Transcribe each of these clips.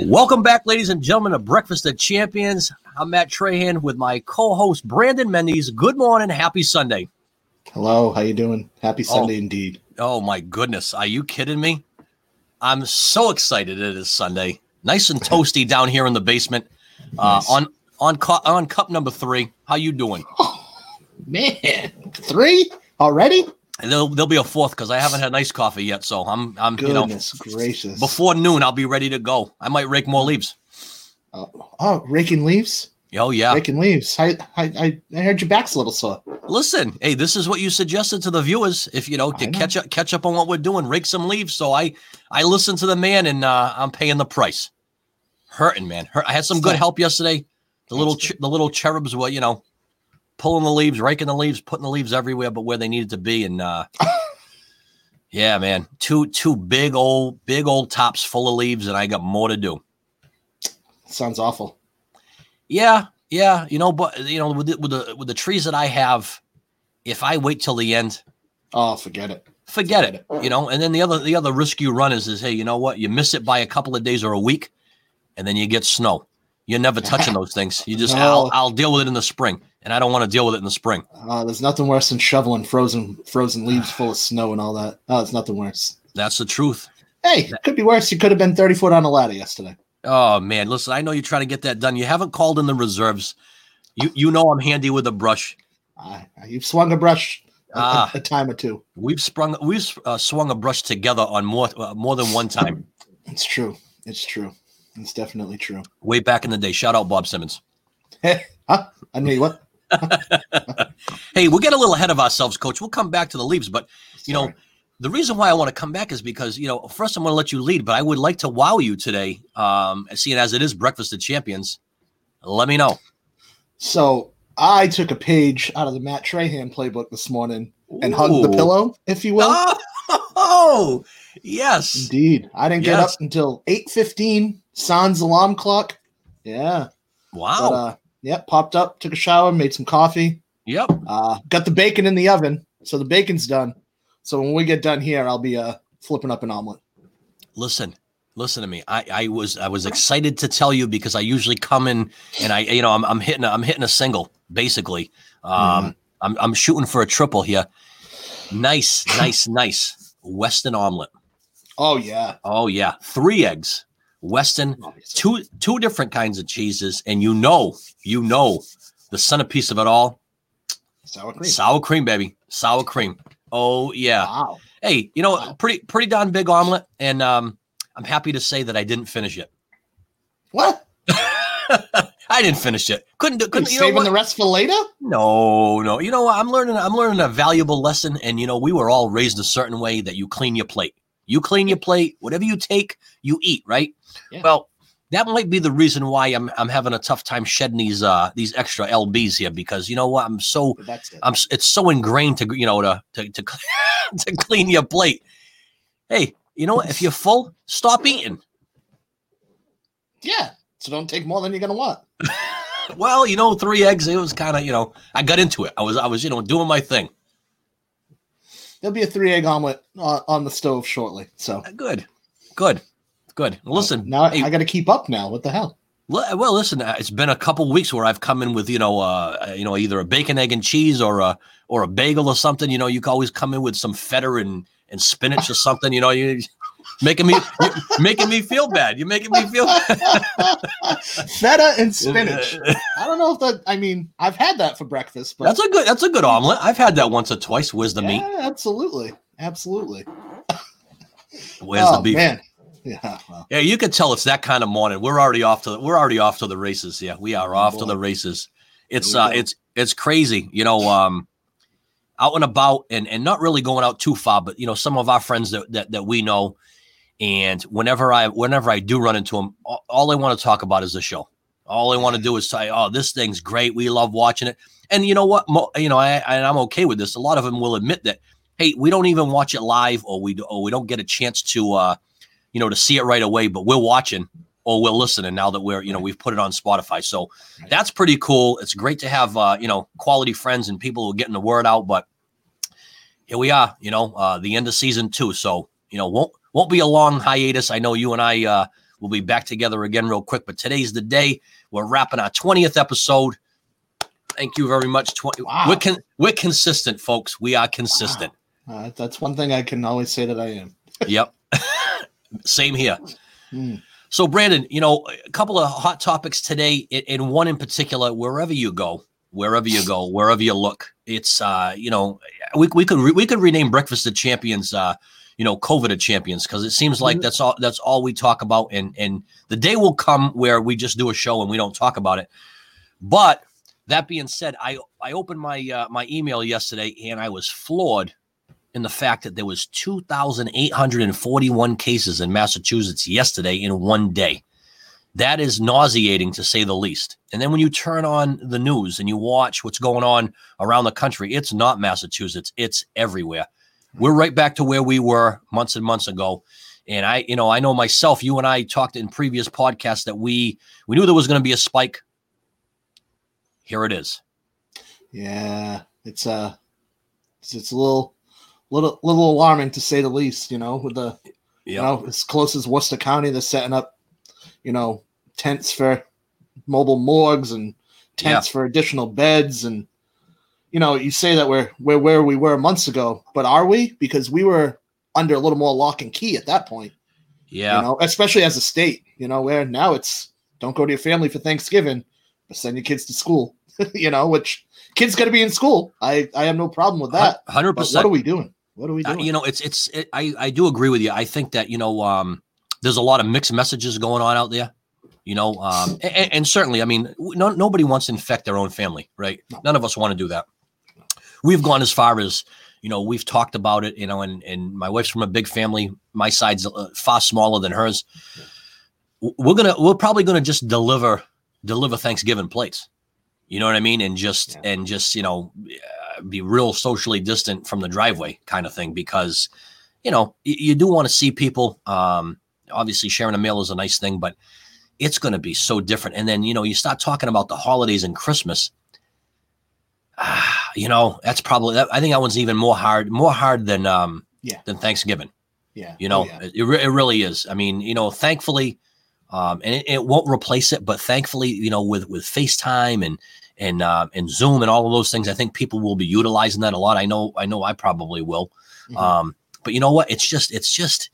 Welcome back, ladies and gentlemen, to Breakfast of Champions. I'm Matt Trahan with my co-host Brandon Mendes. Good morning, happy Sunday. Hello, how you doing? Happy Sunday oh, indeed. Oh my goodness, are you kidding me? I'm so excited it is Sunday. Nice and toasty down here in the basement. Uh, nice. on on cu- on cup number three. How you doing? Oh, man, three already? And there'll, there'll be a fourth because I haven't had nice coffee yet. So I'm I'm Goodness you know gracious. Before noon, I'll be ready to go. I might rake more leaves. Uh, oh, raking leaves. Oh yeah, raking leaves. I, I I heard your back's a little sore. Listen, hey, this is what you suggested to the viewers. If you know to know. catch up catch up on what we're doing, rake some leaves. So I I listened to the man and uh, I'm paying the price. Hurting man, Hurt. I had some good help yesterday. The little ch- the little cherubs were you know pulling the leaves, raking the leaves, putting the leaves everywhere but where they needed to be. And uh yeah, man, two two big old big old tops full of leaves, and I got more to do. Sounds awful. Yeah, yeah, you know, but you know, with the, with the with the trees that I have, if I wait till the end, oh, forget it. Forget, forget it. it. You know, and then the other the other risk you run is is hey, you know what? You miss it by a couple of days or a week, and then you get snow. You're never touching those things. You just, no. I'll, I'll deal with it in the spring, and I don't want to deal with it in the spring. Uh, there's nothing worse than shoveling frozen frozen leaves full of snow and all that. Oh, it's nothing worse. That's the truth. Hey, it could be worse. You could have been 30 foot on a ladder yesterday. Oh man, listen, I know you're trying to get that done. You haven't called in the reserves. You you know I'm handy with a brush. Uh, you've swung a brush a, uh, a, time or two. We've sprung we've uh, swung a brush together on more uh, more than one time. It's true. It's true. It's definitely true. Way back in the day. Shout out Bob Simmons. Hey, huh? I mean what? hey, we'll get a little ahead of ourselves, coach. We'll come back to the leaves, but you Sorry. know, the reason why I want to come back is because, you know, first I'm going to let you lead, but I would like to wow you today. Um, seeing as it is Breakfast of Champions, let me know. So I took a page out of the Matt Trahan playbook this morning and Ooh. hugged the pillow, if you will. Oh, yes. Indeed. I didn't yes. get up until 8.15 Sans alarm clock. Yeah. Wow. But, uh, yep. Popped up, took a shower, made some coffee. Yep. Uh, got the bacon in the oven, so the bacon's done. So when we get done here, I'll be uh flipping up an omelet. Listen, listen to me. I, I was I was excited to tell you because I usually come in and I you know I'm, I'm hitting a, I'm hitting a single basically. Um, mm-hmm. I'm I'm shooting for a triple here. Nice, nice, nice Weston omelet. Oh yeah. Oh yeah. Three eggs. Weston, two two different kinds of cheeses, and you know, you know, the centerpiece of it all, sour cream, sour cream, baby, sour cream. Oh yeah. Wow. Hey, you know, wow. pretty pretty darn big omelet, and um, I'm happy to say that I didn't finish it. What? I didn't finish it. Couldn't do. Couldn't you saving the rest for later? No, no. You know? I'm learning. I'm learning a valuable lesson, and you know, we were all raised a certain way that you clean your plate. You clean your plate. Whatever you take, you eat. Right. Yeah. Well, that might be the reason why I'm I'm having a tough time shedding these uh these extra lbs here because you know what I'm so it. I'm it's so ingrained to you know to to to, to clean your plate. Hey, you know what? If you're full, stop eating. Yeah, so don't take more than you're gonna want. well, you know, three eggs. It was kind of you know I got into it. I was I was you know doing my thing. There'll be a three egg omelet uh, on the stove shortly. So good, good. Good. Listen, uh, now hey, I got to keep up now. What the hell? Well, listen, uh, it's been a couple weeks where I've come in with you know, uh, uh, you know, either a bacon, egg, and cheese or a or a bagel or something. You know, you can always come in with some feta and and spinach or something. You know, you making me making me feel bad. You're making me feel feta and spinach. I don't know if that. I mean, I've had that for breakfast, but that's a good that's a good omelet. I've had that once or twice. Where's the yeah, meat? Absolutely, absolutely. Where's oh, the beef? Man. Yeah. Well. Yeah, you can tell it's that kind of morning. We're already off to the, we're already off to the races. Yeah, we are off to the races. It's uh it's it's crazy, you know, um out and about and and not really going out too far, but you know, some of our friends that that, that we know and whenever I whenever I do run into them, all, all I want to talk about is the show. All I want to do is say, "Oh, this thing's great. We love watching it." And you know what? Mo, you know, I and I'm okay with this. A lot of them will admit that, hey, we don't even watch it live, or we or we don't get a chance to uh, you know, to see it right away, but we're watching or we're listening now that we're, you know, we've put it on Spotify. So that's pretty cool. It's great to have, uh, you know, quality friends and people who are getting the word out. But here we are, you know, uh, the end of season two. So, you know, won't won't be a long hiatus. I know you and I uh, will be back together again real quick, but today's the day. We're wrapping our 20th episode. Thank you very much. 20, wow. we're, con- we're consistent, folks. We are consistent. Wow. Uh, that's one thing I can always say that I am. yep. Same here. Mm. So, Brandon, you know, a couple of hot topics today, and one in particular, wherever you go, wherever you go, wherever you look, it's, uh, you know, we, we could re- we could rename Breakfast of Champions, uh, you know, COVID champions, because it seems like mm-hmm. that's all that's all we talk about, and and the day will come where we just do a show and we don't talk about it. But that being said, I I opened my uh, my email yesterday and I was floored in the fact that there was 2,841 cases in Massachusetts yesterday in one day. That is nauseating to say the least. And then when you turn on the news and you watch what's going on around the country, it's not Massachusetts, it's everywhere. We're right back to where we were months and months ago. And I, you know, I know myself, you and I talked in previous podcasts that we we knew there was going to be a spike. Here it is. Yeah, it's uh it's, it's a little little little alarming to say the least. You know, with the yep. you know as close as Worcester County, they're setting up, you know, tents for mobile morgues and tents for additional beds and you know you say that we're we're where we were months ago but are we because we were under a little more lock and key at that point yeah you know especially as a state you know where now it's don't go to your family for thanksgiving but send your kids to school you know which kids got to be in school i i have no problem with that 100% what are we doing what are we doing? Uh, you know, it's it's. It, I I do agree with you. I think that you know, um, there's a lot of mixed messages going on out there. You know, um, and, and certainly, I mean, no, nobody wants to infect their own family, right? No. None of us want to do that. We've gone as far as you know, we've talked about it. You know, and and my wife's from a big family. My side's uh, far smaller than hers. We're gonna, we're probably gonna just deliver deliver Thanksgiving plates. You know what I mean? And just yeah. and just you know, be real socially distant from the driveway kind of thing because you know you, do want to see people um obviously sharing a meal is a nice thing but it's going to be so different and then you know you start talking about the holidays and christmas you know that's probably i think that one's even more hard more hard than um yeah than thanksgiving yeah you know oh, yeah. It, it really is i mean you know thankfully um, and it, it, won't replace it, but thankfully, you know, with with FaceTime and and uh, and Zoom and all of those things. I think people will be utilizing that a lot. I know I know I probably will. Mm-hmm. Um, but you know what? It's just it's just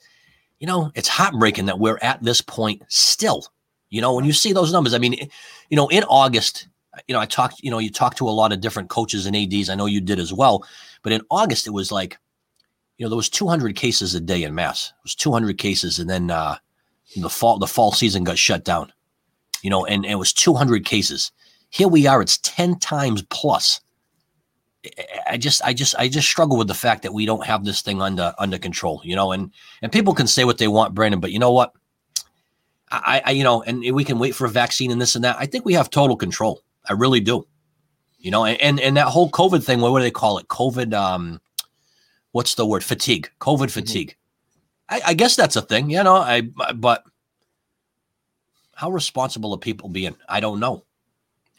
you know it's heartbreaking that we're at this point still. You know when you see those numbers. I mean, you know in August. You know, I talked. You know, you talked to a lot of different coaches and ads. I know you did as well. But in August, it was like, you know, there was 200 cases a day in Mass. It was 200 cases, and then uh, the fall the fall season got shut down. You know, and, and it was 200 cases. Here we are, it's 10 times plus. I just I just I just struggle with the fact that we don't have this thing under under control, you know, and and people can say what they want, Brandon, but you know what? I, I you know, and we can wait for a vaccine and this and that. I think we have total control. I really do. You know, and and that whole COVID thing, what, do they call it? COVID um what's the word? Fatigue. COVID mm-hmm. fatigue. Mm-hmm. I, I guess that's a thing, you know. I but how responsible are people being? I don't know.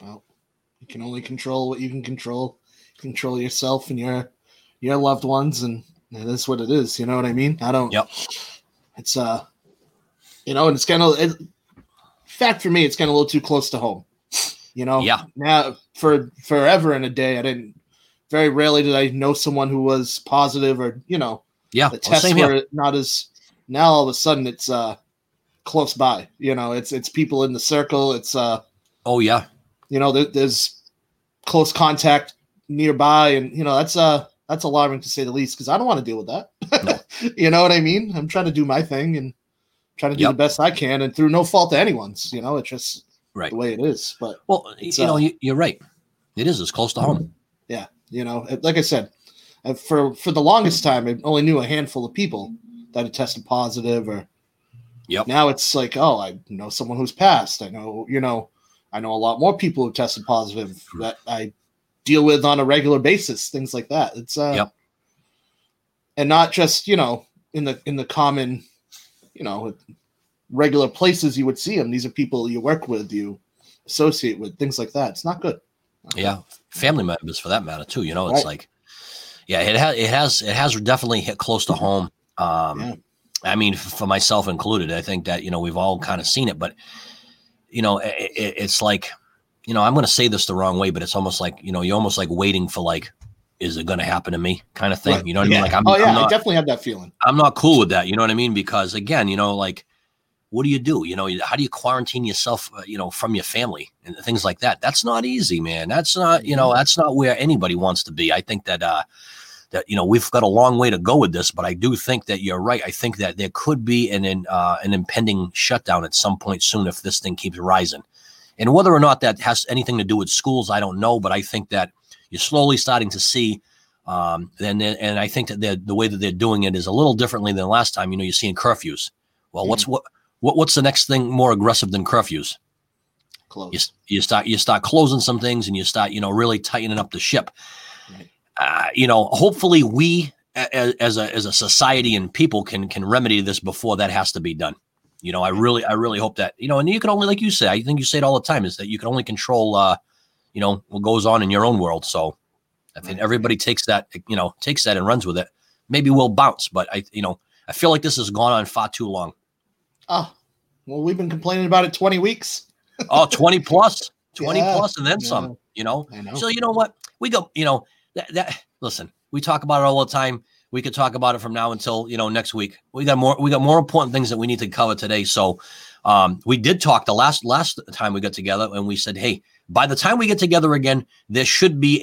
Well, you can only control what you can control. Control yourself and your your loved ones, and that is what it is. You know what I mean? I don't. Yep. It's uh, you know, and it's kind of it, fact for me. It's kind of a little too close to home. You know. Yeah. Now, for forever in a day, I didn't. Very rarely did I know someone who was positive or you know. Yeah. The tests well, were here. not as. Now all of a sudden it's uh close by. You know, it's it's people in the circle. It's uh. Oh yeah you know, there, there's close contact nearby, and you know that's uh that's alarming to say the least because I don't want to deal with that. you know what I mean? I'm trying to do my thing and trying to do yep. the best I can, and through no fault of anyone's. You know, it's just right the way it is. But well, you uh, know, you, are right. It is as close to home. Yeah, you know, like I said, uh, for for the longest time, I only knew a handful of people that had tested positive, or yep. Now it's like, oh, I know someone who's passed. I know, you know, I know a lot more people who tested positive that I deal with on a regular basis, things like that. It's uh yep. and not just, you know, in the in the common, you know, regular places you would see them. These are people you work with, you associate with, things like that. It's not good. Not yeah. Good. Family members for that matter too. You know, it's right. like yeah, it has it has it has definitely hit close to home. Um yeah. I mean, for myself included, I think that you know we've all kind of seen it, but you know, it, it, it's like, you know, I'm going to say this the wrong way, but it's almost like you know, you're almost like waiting for like, is it going to happen to me, kind of thing. Right. You know what yeah. I mean? Like, I'm, oh yeah, I'm not, I definitely have that feeling. I'm not cool with that. You know what I mean? Because again, you know, like, what do you do? You know, how do you quarantine yourself, uh, you know, from your family and things like that? That's not easy, man. That's not, you know, mm-hmm. that's not where anybody wants to be. I think that, uh, that you know we've got a long way to go with this, but I do think that you're right. I think that there could be an an, uh, an impending shutdown at some point soon if this thing keeps rising. And whether or not that has anything to do with schools, I don't know. But I think that you're slowly starting to see. Um, and and I think that the way that they're doing it is a little differently than last time. You know, you're seeing curfews. Well, mm-hmm. what's what, what what's the next thing more aggressive than curfews? Close. You, you start you start closing some things, and you start you know really tightening up the ship. Right. Uh, you know, hopefully we as, as a as a society and people can can remedy this before that has to be done. You know, I really I really hope that you know, and you can only like you say, I think you say it all the time, is that you can only control uh, you know, what goes on in your own world. So I think everybody takes that, you know, takes that and runs with it. Maybe we'll bounce, but I, you know, I feel like this has gone on far too long. Oh, well, we've been complaining about it 20 weeks. oh, 20 plus, 20 yeah, plus, and then yeah. some, you know? know? So, you know what? We go, you know, that, that listen, we talk about it all the time. We could talk about it from now until you know next week. We got more. We got more important things that we need to cover today. So, um, we did talk the last last time we got together, and we said, hey, by the time we get together again, there should be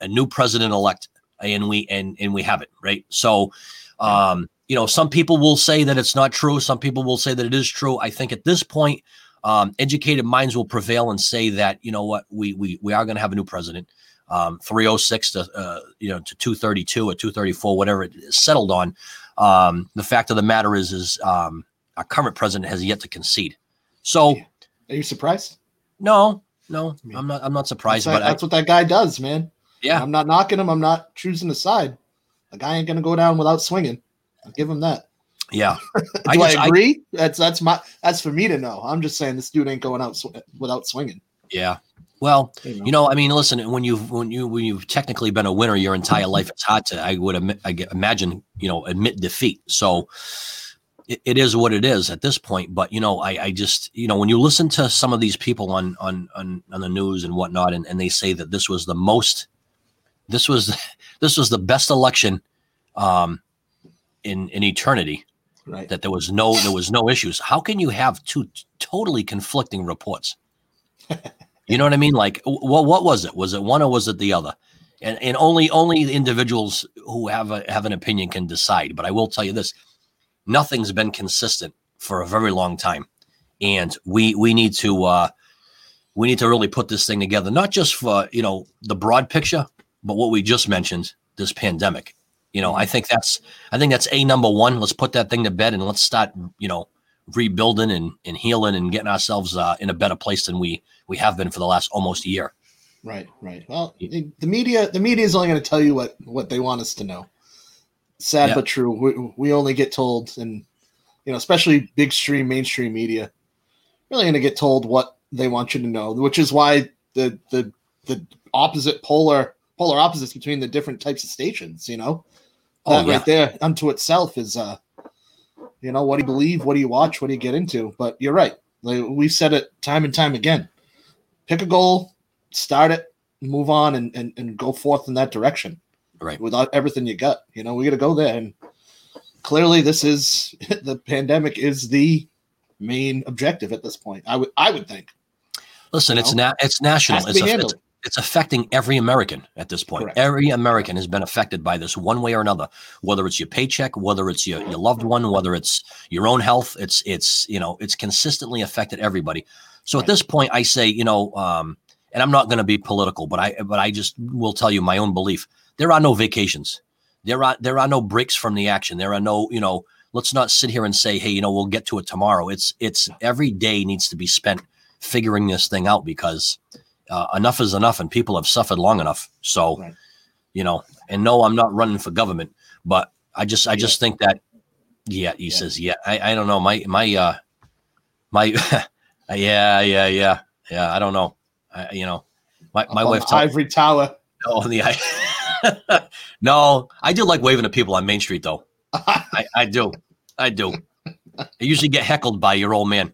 a a new president elect, and we and and we have it right. So, um, you know, some people will say that it's not true. Some people will say that it is true. I think at this point, um, educated minds will prevail and say that you know what we we we are going to have a new president um, 306 to uh, you know to 232 or 234, whatever it is settled on. Um, the fact of the matter is, is um, our current president has yet to concede. So, are you surprised? No, no, I'm not. I'm not surprised. That's, but that's I, what that guy does, man. Yeah, I'm not knocking him. I'm not choosing a side. The guy ain't gonna go down without swinging. I'll give him that. Yeah. Do I, just, I agree? I, that's that's my that's for me to know. I'm just saying this dude ain't going out sw- without swinging. Yeah. Well, you know. you know, I mean, listen, when you've when you when you've technically been a winner your entire life, it's hard to I would I imagine you know admit defeat. So it, it is what it is at this point. But you know, I I just you know when you listen to some of these people on on on, on the news and whatnot, and, and they say that this was the most, this was this was the best election, um, in in eternity. Right. That there was no there was no issues. How can you have two totally conflicting reports? You know what I mean? Like, well, what was it? Was it one or was it the other? And and only only individuals who have a have an opinion can decide. But I will tell you this: nothing's been consistent for a very long time, and we we need to uh, we need to really put this thing together, not just for you know the broad picture, but what we just mentioned, this pandemic. You know, I think that's I think that's a number one. Let's put that thing to bed and let's start you know rebuilding and, and healing and getting ourselves uh, in a better place than we we have been for the last almost year. Right, right. Well, the media the media is only going to tell you what what they want us to know. Sad yeah. but true. We, we only get told, and you know, especially big stream mainstream media, really going to get told what they want you to know, which is why the the the opposite polar polar opposites between the different types of stations. You know, oh, that yeah. right there unto itself is uh you know, what do you believe? What do you watch? What do you get into? But you're right. Like we've said it time and time again. Pick a goal, start it, move on, and, and, and go forth in that direction. Right. Without everything you got. You know, we got to go there. And clearly, this is the pandemic is the main objective at this point. I would I would think. Listen, you know? it's na- it's national. It's, a, it's, it's affecting every American at this point. Correct. Every American has been affected by this one way or another, whether it's your paycheck, whether it's your, your loved one, whether it's your own health. It's it's you know it's consistently affected everybody. So right. at this point, I say you know, um, and I'm not going to be political, but I but I just will tell you my own belief. There are no vacations. There are there are no breaks from the action. There are no you know. Let's not sit here and say, hey, you know, we'll get to it tomorrow. It's it's every day needs to be spent figuring this thing out because uh, enough is enough, and people have suffered long enough. So, right. you know, and no, I'm not running for government, but I just, I just think that, yeah, he yeah. says, yeah, I, I don't know, my, my, uh, my, yeah, yeah, yeah, yeah, I don't know, I, you know, my, my wife, ivory tower. Oh, the, I, no, I do like waving to people on Main Street though. I, I do. I do. I usually get heckled by your old man.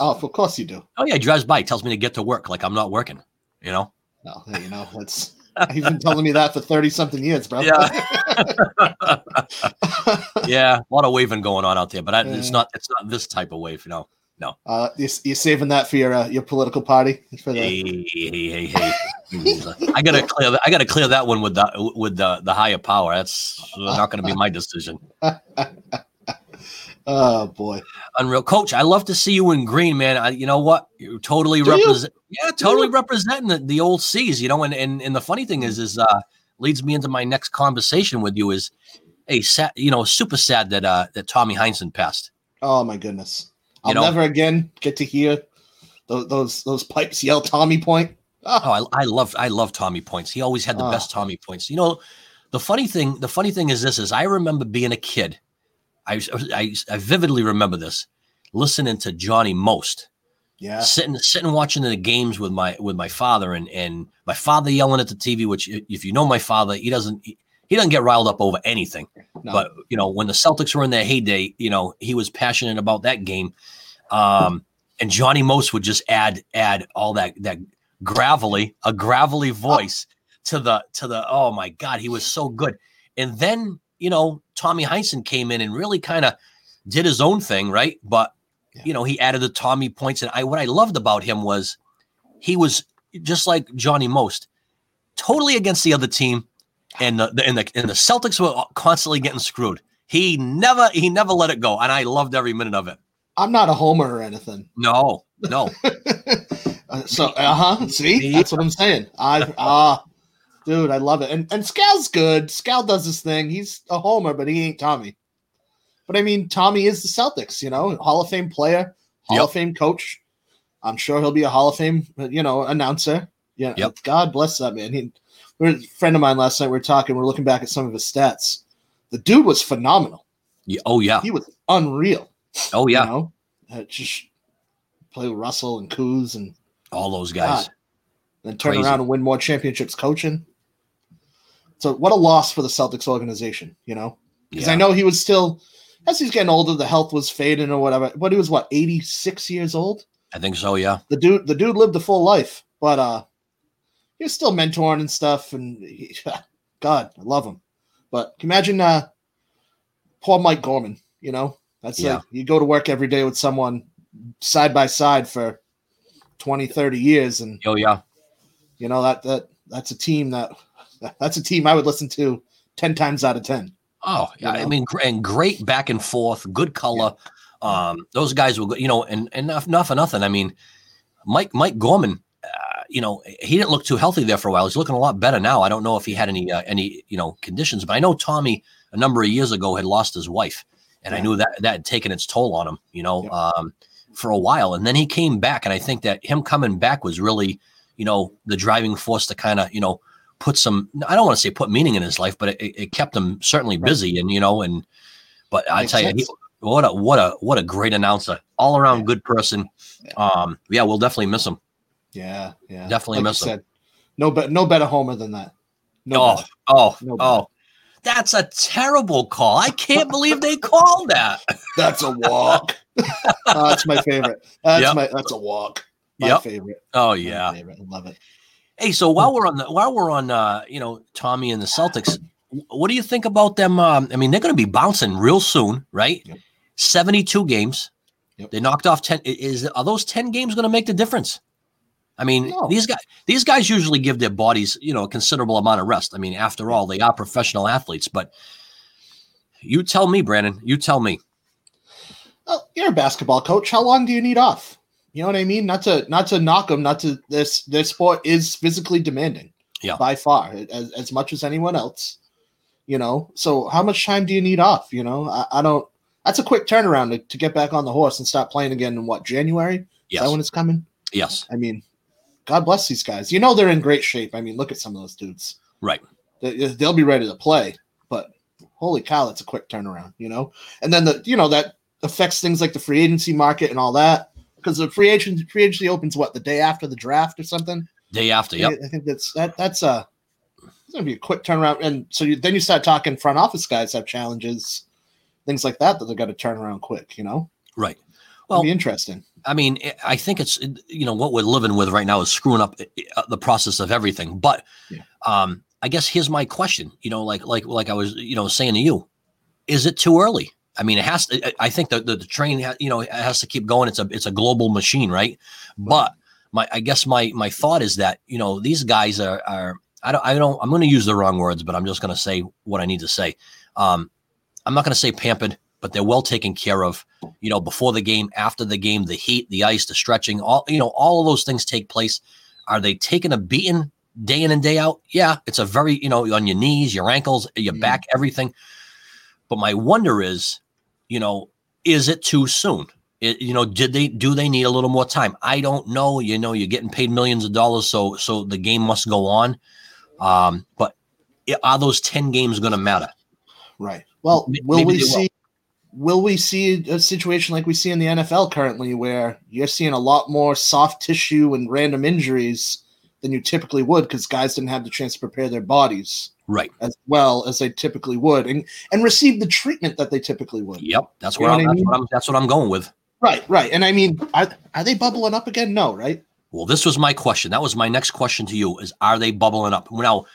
Oh, of course you do. Oh yeah, he drives by, tells me to get to work like I'm not working. You know. Well, you know, that's he's been telling me that for thirty something years, bro. Yeah. yeah, a lot of waving going on out there, but I, it's not it's not this type of wave, you know. No. Uh, you, you're saving that for your uh, your political party for the. Hey, hey, hey, hey. I gotta clear. That, I gotta clear that one with the with the the higher power. That's not going to be my decision. oh boy, unreal, Coach. I love to see you in green, man. I, you know what? You're totally represent. Yeah, totally representing the, the old C's. You know, and, and and the funny thing is, is uh, leads me into my next conversation with you. Is, a sad, you know, super sad that uh that Tommy Heinsohn passed. Oh my goodness. I'll you know, never again get to hear those those, those pipes yell Tommy Point. Oh, oh I, I love I love Tommy Points. He always had the oh. best Tommy Points. You know, the funny thing the funny thing is this is I remember being a kid. I I, I vividly remember this listening to Johnny Most. Yeah. Sitting sitting watching the games with my with my father and and my father yelling at the TV, which if you know my father, he doesn't he, he doesn't get riled up over anything. No. But you know, when the Celtics were in their heyday, you know, he was passionate about that game. Um, and Johnny Most would just add add all that that gravelly, a gravelly voice to the to the oh my god, he was so good. And then, you know, Tommy Heinsohn came in and really kind of did his own thing, right? But yeah. you know, he added the Tommy points. And I what I loved about him was he was just like Johnny Most, totally against the other team, and the, the and the and the Celtics were constantly getting screwed. He never he never let it go, and I loved every minute of it. I'm not a homer or anything. No, no. Uh, so uh huh. See, that's what I'm saying. I ah, uh, dude, I love it. And and Scal's good. Scal does his thing. He's a homer, but he ain't Tommy. But I mean, Tommy is the Celtics. You know, Hall of Fame player, Hall yep. of Fame coach. I'm sure he'll be a Hall of Fame, you know, announcer. Yeah. Yep. God bless that man. He, a friend of mine last night. We are talking. We are looking back at some of his stats. The dude was phenomenal. Yeah. Oh yeah. He was unreal. Oh yeah. You know? uh, just play with Russell and Cooz and all those guys. God. Then turn Crazy. around and win more championships coaching. So what a loss for the Celtics organization, you know? Because yeah. I know he was still as he's getting older, the health was fading or whatever. But he was what, 86 years old? I think so, yeah. The dude the dude lived a full life, but uh he was still mentoring and stuff and he, God, I love him. But can you imagine uh poor Mike Gorman, you know? That's yeah. like you go to work every day with someone side by side for 20, 30 years. And oh yeah. You know, that that that's a team that that's a team I would listen to 10 times out of 10. Oh, yeah. You know? I mean, and great back and forth, good color. Yeah. Um, those guys were, good, you know, and, and enough, enough for nothing. I mean, Mike, Mike Gorman, uh, you know, he didn't look too healthy there for a while. He's looking a lot better now. I don't know if he had any, uh, any, you know, conditions, but I know Tommy a number of years ago had lost his wife and yeah. I knew that that had taken its toll on him, you know, yeah. um, for a while. And then he came back, and I think that him coming back was really, you know, the driving force to kind of, you know, put some. I don't want to say put meaning in his life, but it, it kept him certainly busy, and you know, and but I tell sense. you, he, what a what a what a great announcer, all around yeah. good person. Um, yeah, we'll definitely miss him. Yeah, yeah, definitely like miss him. Said, no, but no better homer than that. No oh, better. oh, no oh. That's a terrible call. I can't believe they called that. That's a walk. oh, that's my favorite. That's yep. my that's a walk. My yep. favorite. Oh yeah. Favorite. I love it. Hey, so while we're on the while we're on uh, you know, Tommy and the Celtics, what do you think about them? Um, I mean, they're gonna be bouncing real soon, right? Yep. 72 games. Yep. They knocked off 10. Is are those 10 games gonna make the difference? I mean, no. these guys these guys usually give their bodies, you know, a considerable amount of rest. I mean, after all, they are professional athletes. But you tell me, Brandon. You tell me. Well, you're a basketball coach. How long do you need off? You know what I mean? Not to not to knock them. Not to this. This sport is physically demanding. Yeah, by far, as as much as anyone else. You know. So how much time do you need off? You know, I, I don't. That's a quick turnaround to, to get back on the horse and start playing again in what January? Yes. Is that when it's coming? Yes. I mean, God bless these guys. You know they're in great shape. I mean, look at some of those dudes. Right. They, they'll be ready to play, but holy cow, it's a quick turnaround. You know, and then the you know that affects things like the free agency market and all that because the free agent free agency opens what the day after the draft or something. Day after, yeah. I think that's that that's a it's gonna be a quick turnaround, and so you, then you start talking front office guys have challenges. things like that that they're going to turn around quick. You know, right? Well, It'll be interesting. I mean, I think it's you know what we're living with right now is screwing up uh, the process of everything. But yeah. um, I guess here's my question. You know, like like like I was you know saying to you, is it too early? I mean, it has to. I think that the, the train, you know, has to keep going. It's a it's a global machine, right? But my I guess my my thought is that you know these guys are are I don't I don't I'm going to use the wrong words, but I'm just going to say what I need to say. Um, I'm not going to say pampered, but they're well taken care of. You know, before the game, after the game, the heat, the ice, the stretching, all you know, all of those things take place. Are they taking a beating day in and day out? Yeah, it's a very you know on your knees, your ankles, your mm. back, everything. But my wonder is, you know, is it too soon? It, you know, did they do they need a little more time? I don't know. You know, you're getting paid millions of dollars, so so the game must go on. Um, but are those ten games going to matter? Right. Well, will Maybe we see? Will. will we see a situation like we see in the NFL currently, where you're seeing a lot more soft tissue and random injuries than you typically would because guys didn't have the chance to prepare their bodies? Right. as well as they typically would and and receive the treatment that they typically would. Yep that's what, I'm, that's, what I'm, that's what i'm going with. Right right and i mean are, are they bubbling up again? No right? Well this was my question. That was my next question to you is are they bubbling up? Now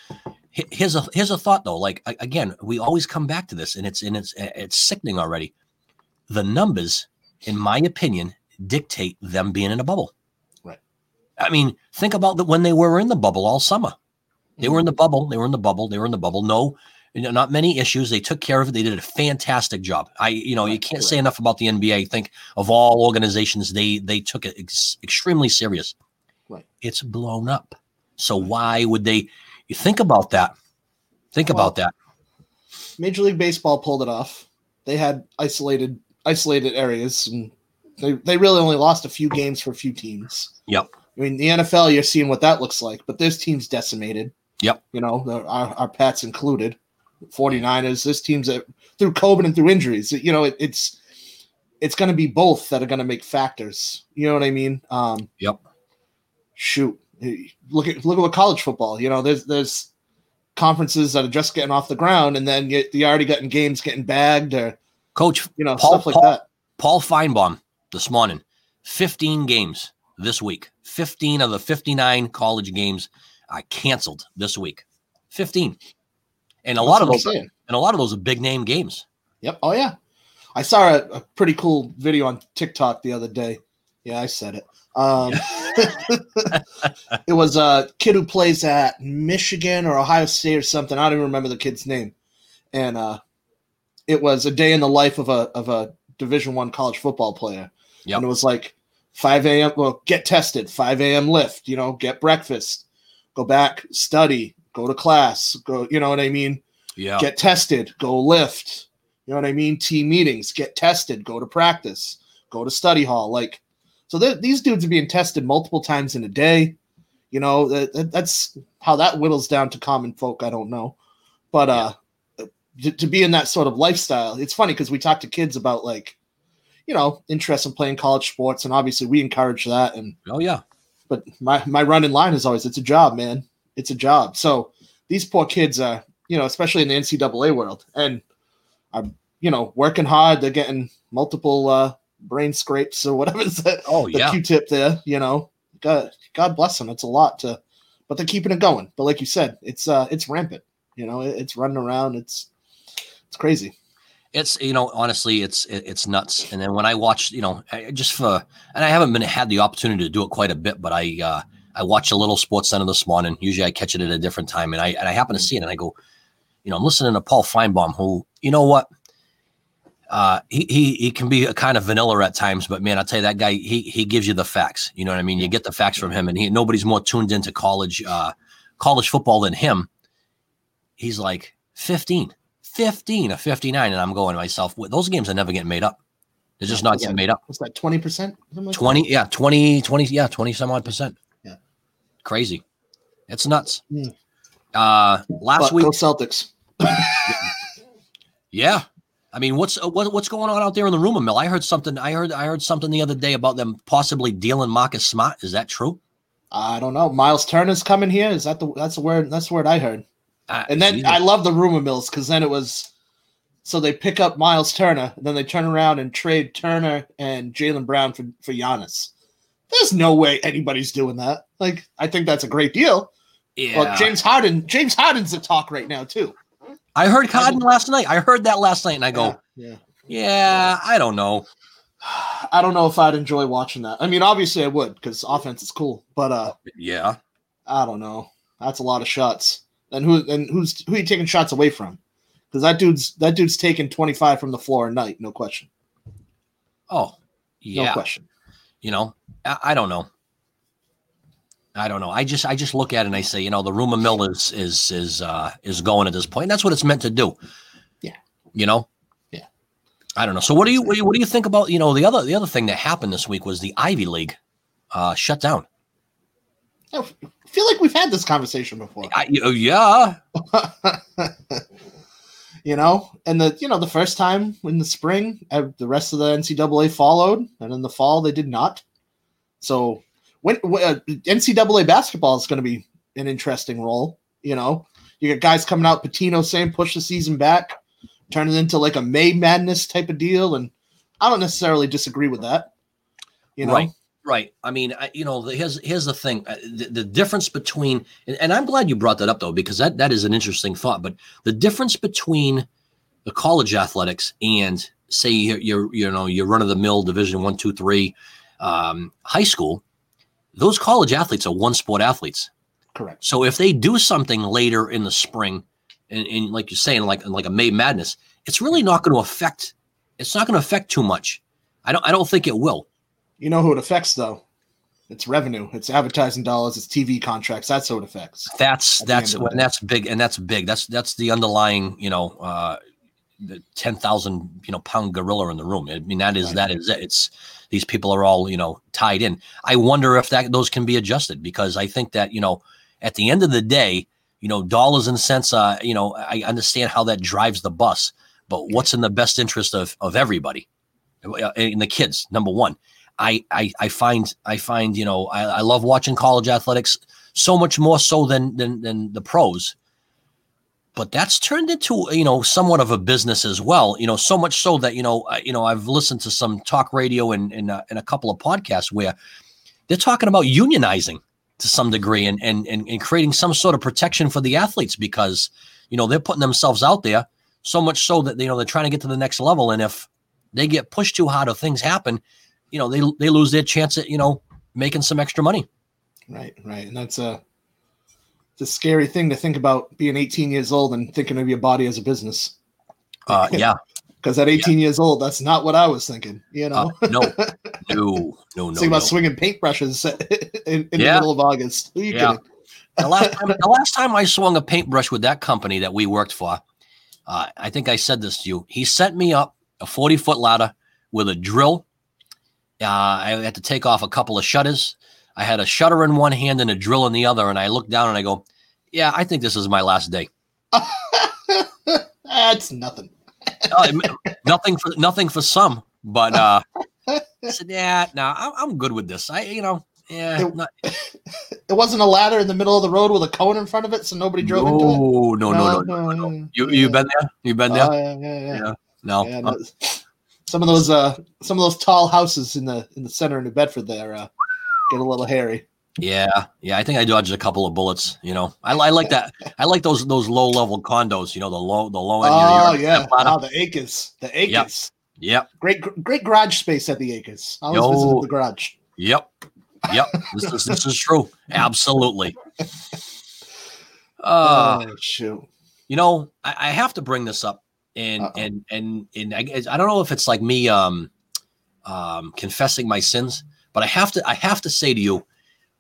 here's a here's a thought though like again we always come back to this and it's and it's it's sickening already. The numbers in my opinion dictate them being in a bubble. Right. I mean think about the, when they were in the bubble all summer they were in the bubble. They were in the bubble. They were in the bubble. No, not many issues. They took care of it. They did a fantastic job. I, you know, you can't say enough about the NBA. I think of all organizations, they they took it ex- extremely serious. Right. It's blown up. So why would they? You think about that. Think well, about that. Major League Baseball pulled it off. They had isolated isolated areas, and they they really only lost a few games for a few teams. Yep. I mean, the NFL, you're seeing what that looks like, but this team's decimated. Yep. You know, the, our, our Pats included. 49ers, this team's a, through COVID and through injuries. You know, it, it's it's going to be both that are going to make factors. You know what I mean? Um, yep. Shoot, look at look at what college football. You know, there's there's conferences that are just getting off the ground, and then you, you already getting games getting bagged or coach. You know, Paul, stuff like Paul, that. Paul Finebaum this morning, 15 games this week. 15 of the 59 college games I canceled this week. 15. And a That's lot of those and a lot of those are big name games. Yep. Oh yeah. I saw a, a, pretty cool video on TikTok the other day. Yeah, I said it. Um, it was a kid who plays at Michigan or Ohio State or something. I don't even remember the kid's name. And uh, it was a day in the life of a of a Division One college football player. Yep. And it was like 5 a.m. Well, get tested, 5 a.m. lift, you know, get breakfast, go back, study, go to class, go, you know what I mean? Yeah. Get tested, go lift. You know what I mean? Team meetings, get tested, go to practice, go to study hall. Like, so these dudes are being tested multiple times in a day. You know, that, that's how that whittles down to common folk. I don't know. But uh, to, to be in that sort of lifestyle, it's funny because we talk to kids about like, you know, interest in playing college sports, and obviously we encourage that. And oh yeah, but my my run in line is always it's a job, man. It's a job. So these poor kids are, you know, especially in the NCAA world, and are you know working hard. They're getting multiple uh, brain scrapes or whatever is that. Oh the yeah, Q-tip there. You know, God, God bless them. It's a lot to, but they're keeping it going. But like you said, it's uh, it's rampant. You know, it, it's running around. It's it's crazy it's you know honestly it's it's nuts and then when i watch you know just for and i haven't been had the opportunity to do it quite a bit but i uh i watch a little SportsCenter this morning usually i catch it at a different time and i and i happen to see it and i go you know i'm listening to paul finebaum who you know what uh, he, he he can be a kind of vanilla at times, but man, I'll tell you that guy. He he gives you the facts. You know what I mean? You get the facts from him, and he nobody's more tuned into college uh, college football than him. He's like 15. 15 of 59. And I'm going to myself, those games are never getting made up. They're just not getting made up. What's that, 20%? Like 20, that? yeah, 20, 20, yeah, 20 some odd percent. Yeah. Crazy. It's nuts. Mm. Uh, last but week. Celtics. yeah. I mean, what's uh, what, what's going on out there in the rumor mill? I heard something. I heard I heard something the other day about them possibly dealing Marcus Smart. Is that true? I don't know. Myles Turner's coming here. Is that the that's the word? That's the word I heard. Uh, and then I love the rumor mills because then it was So they pick up Myles Turner, and then they turn around and trade Turner and Jaylen Brown for, for Giannis. There's no way anybody's doing that. Like, I think that's a great deal. Yeah. But James Harden, James Harden's a talk right now, too. I heard Harden last night. I heard that last night, and I go, yeah, yeah, yeah I don't know. I don't know if I'd enjoy watching that. I mean, obviously I would because offense is cool, but uh, yeah, I don't know. That's a lot of shots. And who and who's who are you taking shots away from? Because that dude's that dude's taking twenty five from the floor a night, no question. Oh, yeah, no question. You know, I, I don't know. I don't know. I just I just look at it and I say, you know, the rumor mill is is is uh is going at this point. And that's what it's meant to do. Yeah. You know. Yeah. I don't know. So what do you what do you, what do you think about you know the other the other thing that happened this week was the Ivy League uh shut down. I feel like we've had this conversation before. I, oh, yeah. you know, and the you know the first time in the spring, the rest of the NCAA followed, and in the fall they did not. So when, when uh, NCAA basketball is going to be an interesting role. You know, you got guys coming out, Pitino saying push the season back, turn it into like a May Madness type of deal, and I don't necessarily disagree with that. You know, right. Right. I mean, I, you know, here's here's the thing: uh, the, the difference between, and, and, I'm glad you brought that up though, because that that is an interesting thought. But the difference between the college athletics and say you're, you're you know your run of the mill Division one, two, three, um, high school those college athletes are one sport athletes. Correct. So if they do something later in the spring, and, and like you're saying, like like a May Madness, it's really not going to affect. It's not going to affect too much. I don't. I don't think it will. You know who it affects though? It's revenue. It's advertising dollars. It's TV contracts. That's who it affects. That's that's and that's big, and that's big. That's that's the underlying. You know, uh, the ten thousand you know pound gorilla in the room. I mean, that is right. that is it. It's these people are all you know tied in. I wonder if that those can be adjusted because I think that you know at the end of the day, you know, dollars and cents. Uh, you know, I understand how that drives the bus, but what's in the best interest of of everybody, uh, in the kids? Number one, I I, I find I find you know I, I love watching college athletics so much more so than than than the pros. But that's turned into you know somewhat of a business as well you know so much so that you know I, you know i've listened to some talk radio and and, uh, and a couple of podcasts where they're talking about unionizing to some degree and, and and and creating some sort of protection for the athletes because you know they're putting themselves out there so much so that you know they're trying to get to the next level. And if they get pushed too hard or things happen you know they they lose their chance at you know making some extra money right right and that's a it's a scary thing to think about being 18 years old and thinking of your body as a business. Uh, yeah. Because at 18 yeah. years old, that's not what I was thinking. You know, uh, no, no, no, no. Think about no. swinging paintbrushes in, in yeah. the middle of August. Who are you yeah. kidding? the last time, the last time I swung a paintbrush with that company that we worked for, uh, I think I said this to you. He sent me up a 40 foot ladder with a drill. Uh, I had to take off a couple of shutters I had a shutter in one hand and a drill in the other, and I looked down and I go, "Yeah, I think this is my last day." That's nothing. uh, nothing for nothing for some, but uh, I said, "Yeah, no, nah, I'm good with this." I, you know, yeah. It, not, it, wasn't a ladder in the middle of the road with a cone in front of it, so nobody drove no, into it. No, no, no, no, no. no. You you been there? You been there? Uh, yeah, yeah, yeah. yeah. No. Yeah, no. Some of those uh, some of those tall houses in the in the center of New Bedford there. Uh, get a little hairy. Yeah, yeah. I think I dodged a couple of bullets. You know, I, I like that. I like those those low level condos. You know, the low the low end. Oh yeah, oh, the acres, the acres. Yep. yep. Great great garage space at the acres. I always Yo. visited the garage. Yep. Yep. this, is, this is true. Absolutely. Uh, oh shoot. You know, I, I have to bring this up, and Uh-oh. and and and I, I don't know if it's like me um um confessing my sins but I have to I have to say to you,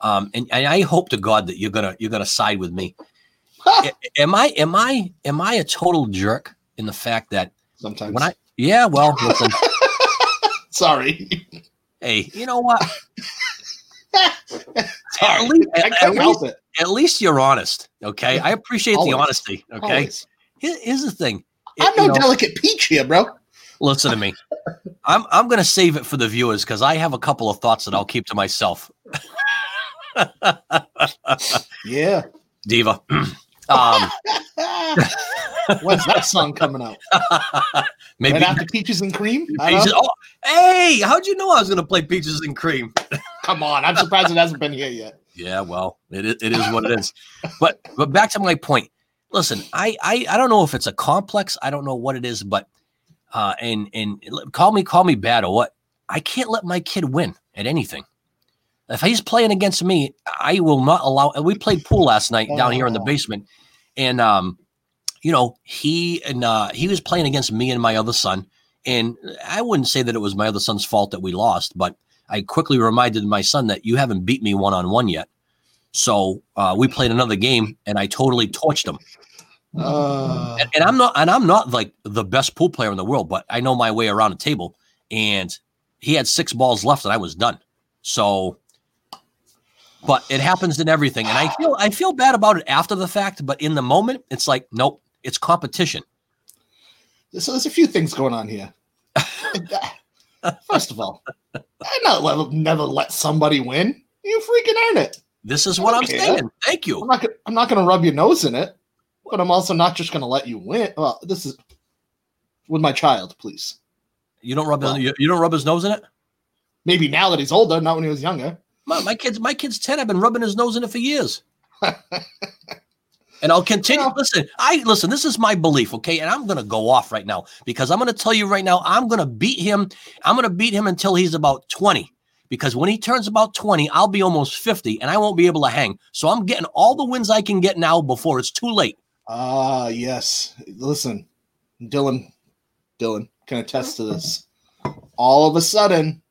um, and, and I hope to God that you're gonna you're gonna side with me. am I am I am I a total jerk in the fact that sometimes. when I yeah well listen, sorry. Hey you know what? At, least, at, at, least, at, least, you're honest okay? I appreciate Always. the honesty okay? Here, here's the thing I'm no know, delicate peach here bro Listen to me. I'm I'm gonna save it for the viewers because I have a couple of thoughts that I'll keep to myself. yeah. Diva. um, When's that song coming out? Maybe Right after Peaches and Cream? Peaches- oh, hey, how'd you know I was going to play Peaches and Cream? Come on, I'm surprised it hasn't been here yet. Yeah, well, it is, it is what it is. But but back to my point. Listen, I, I I don't know if it's a complex. I don't know what it is, but uh, and and call me call me bad or what. I can't let my kid win at anything. If he's playing against me, I will not allow. and We played pool last night down here in the Oh. basement, and um, you know he and uh, he was playing against me and my other son, and I wouldn't say that it was my other son's fault that we lost, but I quickly reminded my son that you haven't beat me one on one yet. So uh, we played another game, and I totally torched him. Uh, And, and I'm not, and I'm not like the best pool player in the world, but I know my way around a table. And he had six balls left, and I was done. So, but it happens in everything, and I feel I feel bad about it after the fact, but in the moment, it's like, nope, it's competition. so there's a few things going on here. First of all, I not let, never let somebody win. You freaking earn it. This is what I'm Okay. saying. Thank I'm you. not. I'm not going to rub your nose in it, but I'm also not just going to let you win. Well, this is with my child, please. You don't rub Well- you, you don't rub his nose in it. Maybe now that he's older, not when he was younger. My, my kids, my kid's ten. I've been rubbing his nose in it for years. And I'll continue. Yeah. Listen, I listen. This is my belief, okay? And I'm gonna go off right now because I'm gonna tell you right now. I'm gonna beat him. I'm gonna beat him until he's about 20. Because when he turns about 20, I'll be almost 50, and I won't be able to hang. So I'm getting all the wins I can get now before it's too late. Ah, yes. Listen, Dylan, Dylan can attest to this. All of a sudden,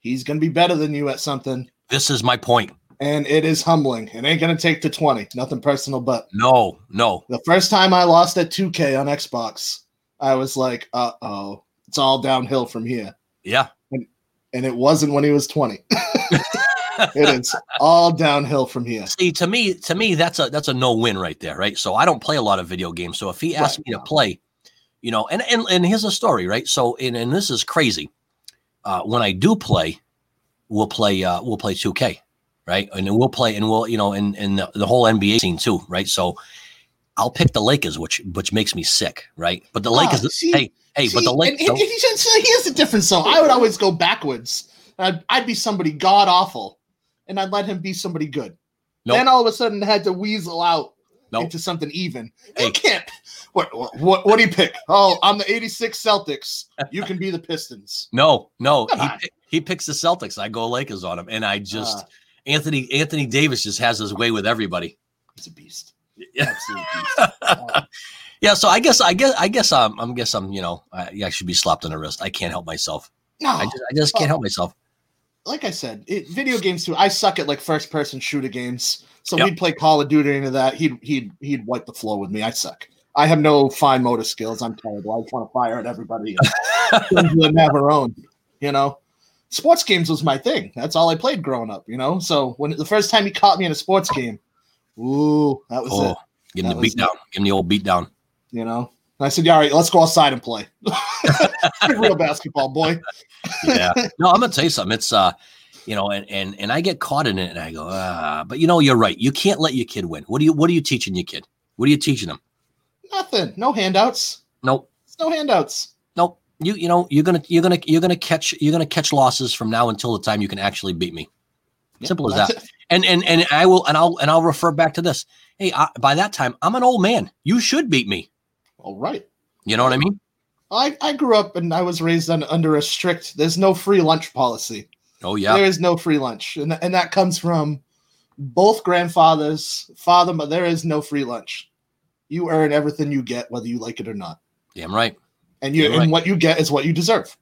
he's going to be better than you at something, This is my point. and it is humbling. It ain't going to take to 20. Nothing personal, but No, no. the first time I lost at 2K on Xbox, I was like, uh oh, it's all downhill from here. Yeah. And it wasn't when he was 20. it is all downhill from here. See, to me, to me, that's a that's a no win right there, right? So I don't play a lot of video games. So if he asks Right. me to play, you know, and and and here's a story, right? So and and this is crazy. Uh, when I do play, we'll play uh, we'll play 2K, right? And then we'll play and we'll you know and and the, the whole NBA scene too, right? So I'll pick the Lakers, which which makes me sick, right? But the Lakers, see- hey hey, but the Lakers. and here's- so difference. So I would always go backwards. I'd, I'd be somebody god awful, and I'd let him be somebody good. Nope. Then all of a sudden, had to weasel out Nope. into something even. Hey. You can't. What, what what do you pick? Oh, I'm the '86 Celtics. You can be the Pistons. No, no, Come he on. he picks the Celtics. I go Lakers on him, and I just Ah. Anthony Anthony Davis just has his way with everybody. He's a beast. Yeah. Yeah, so I guess I guess I guess um, I'm guess I'm you know I, I should be slapped on the wrist. I can't help myself. No, I just I just can't help myself. like I said, it, video games too. I suck at like first person shooter games. So Yep. we'd play Call of Duty into that. He'd he'd he'd wipe the floor with me. I suck. I have no fine motor skills. I'm terrible. I just want to fire at everybody and have her own. You know, sports games was my thing. That's all I played growing up. You know, so when the first time he caught me in a sports game, ooh, that was Oh, it. give him That the beat down. Give him the old beat down. You know, and I said, "Yeah, all right, let's go outside and play real basketball, boy." Yeah. no, I'm gonna tell you something. It's uh, you know, and and and I get caught in it, and I go ah. But you know, you're right. You can't let your kid win. What do you What are you teaching your kid? What are you teaching them? Nothing. No handouts. Nope. No handouts. Nope. You you know you're gonna you're gonna you're gonna catch you're gonna catch losses from now until the time you can actually beat me. Yeah, Simple as that. it. And and and I will and I'll and I'll refer back to this. Hey, I, by that time I'm an old man. You should beat me. All right. You know what I mean? I, I grew up and I was raised on, under a strict there's no free lunch policy. Oh yeah. There is no free lunch. And, and that comes from both grandfathers, father, but there is no free lunch. You earn everything you get, whether you like it or not. Damn right. And you You're right. and what you get is what you deserve.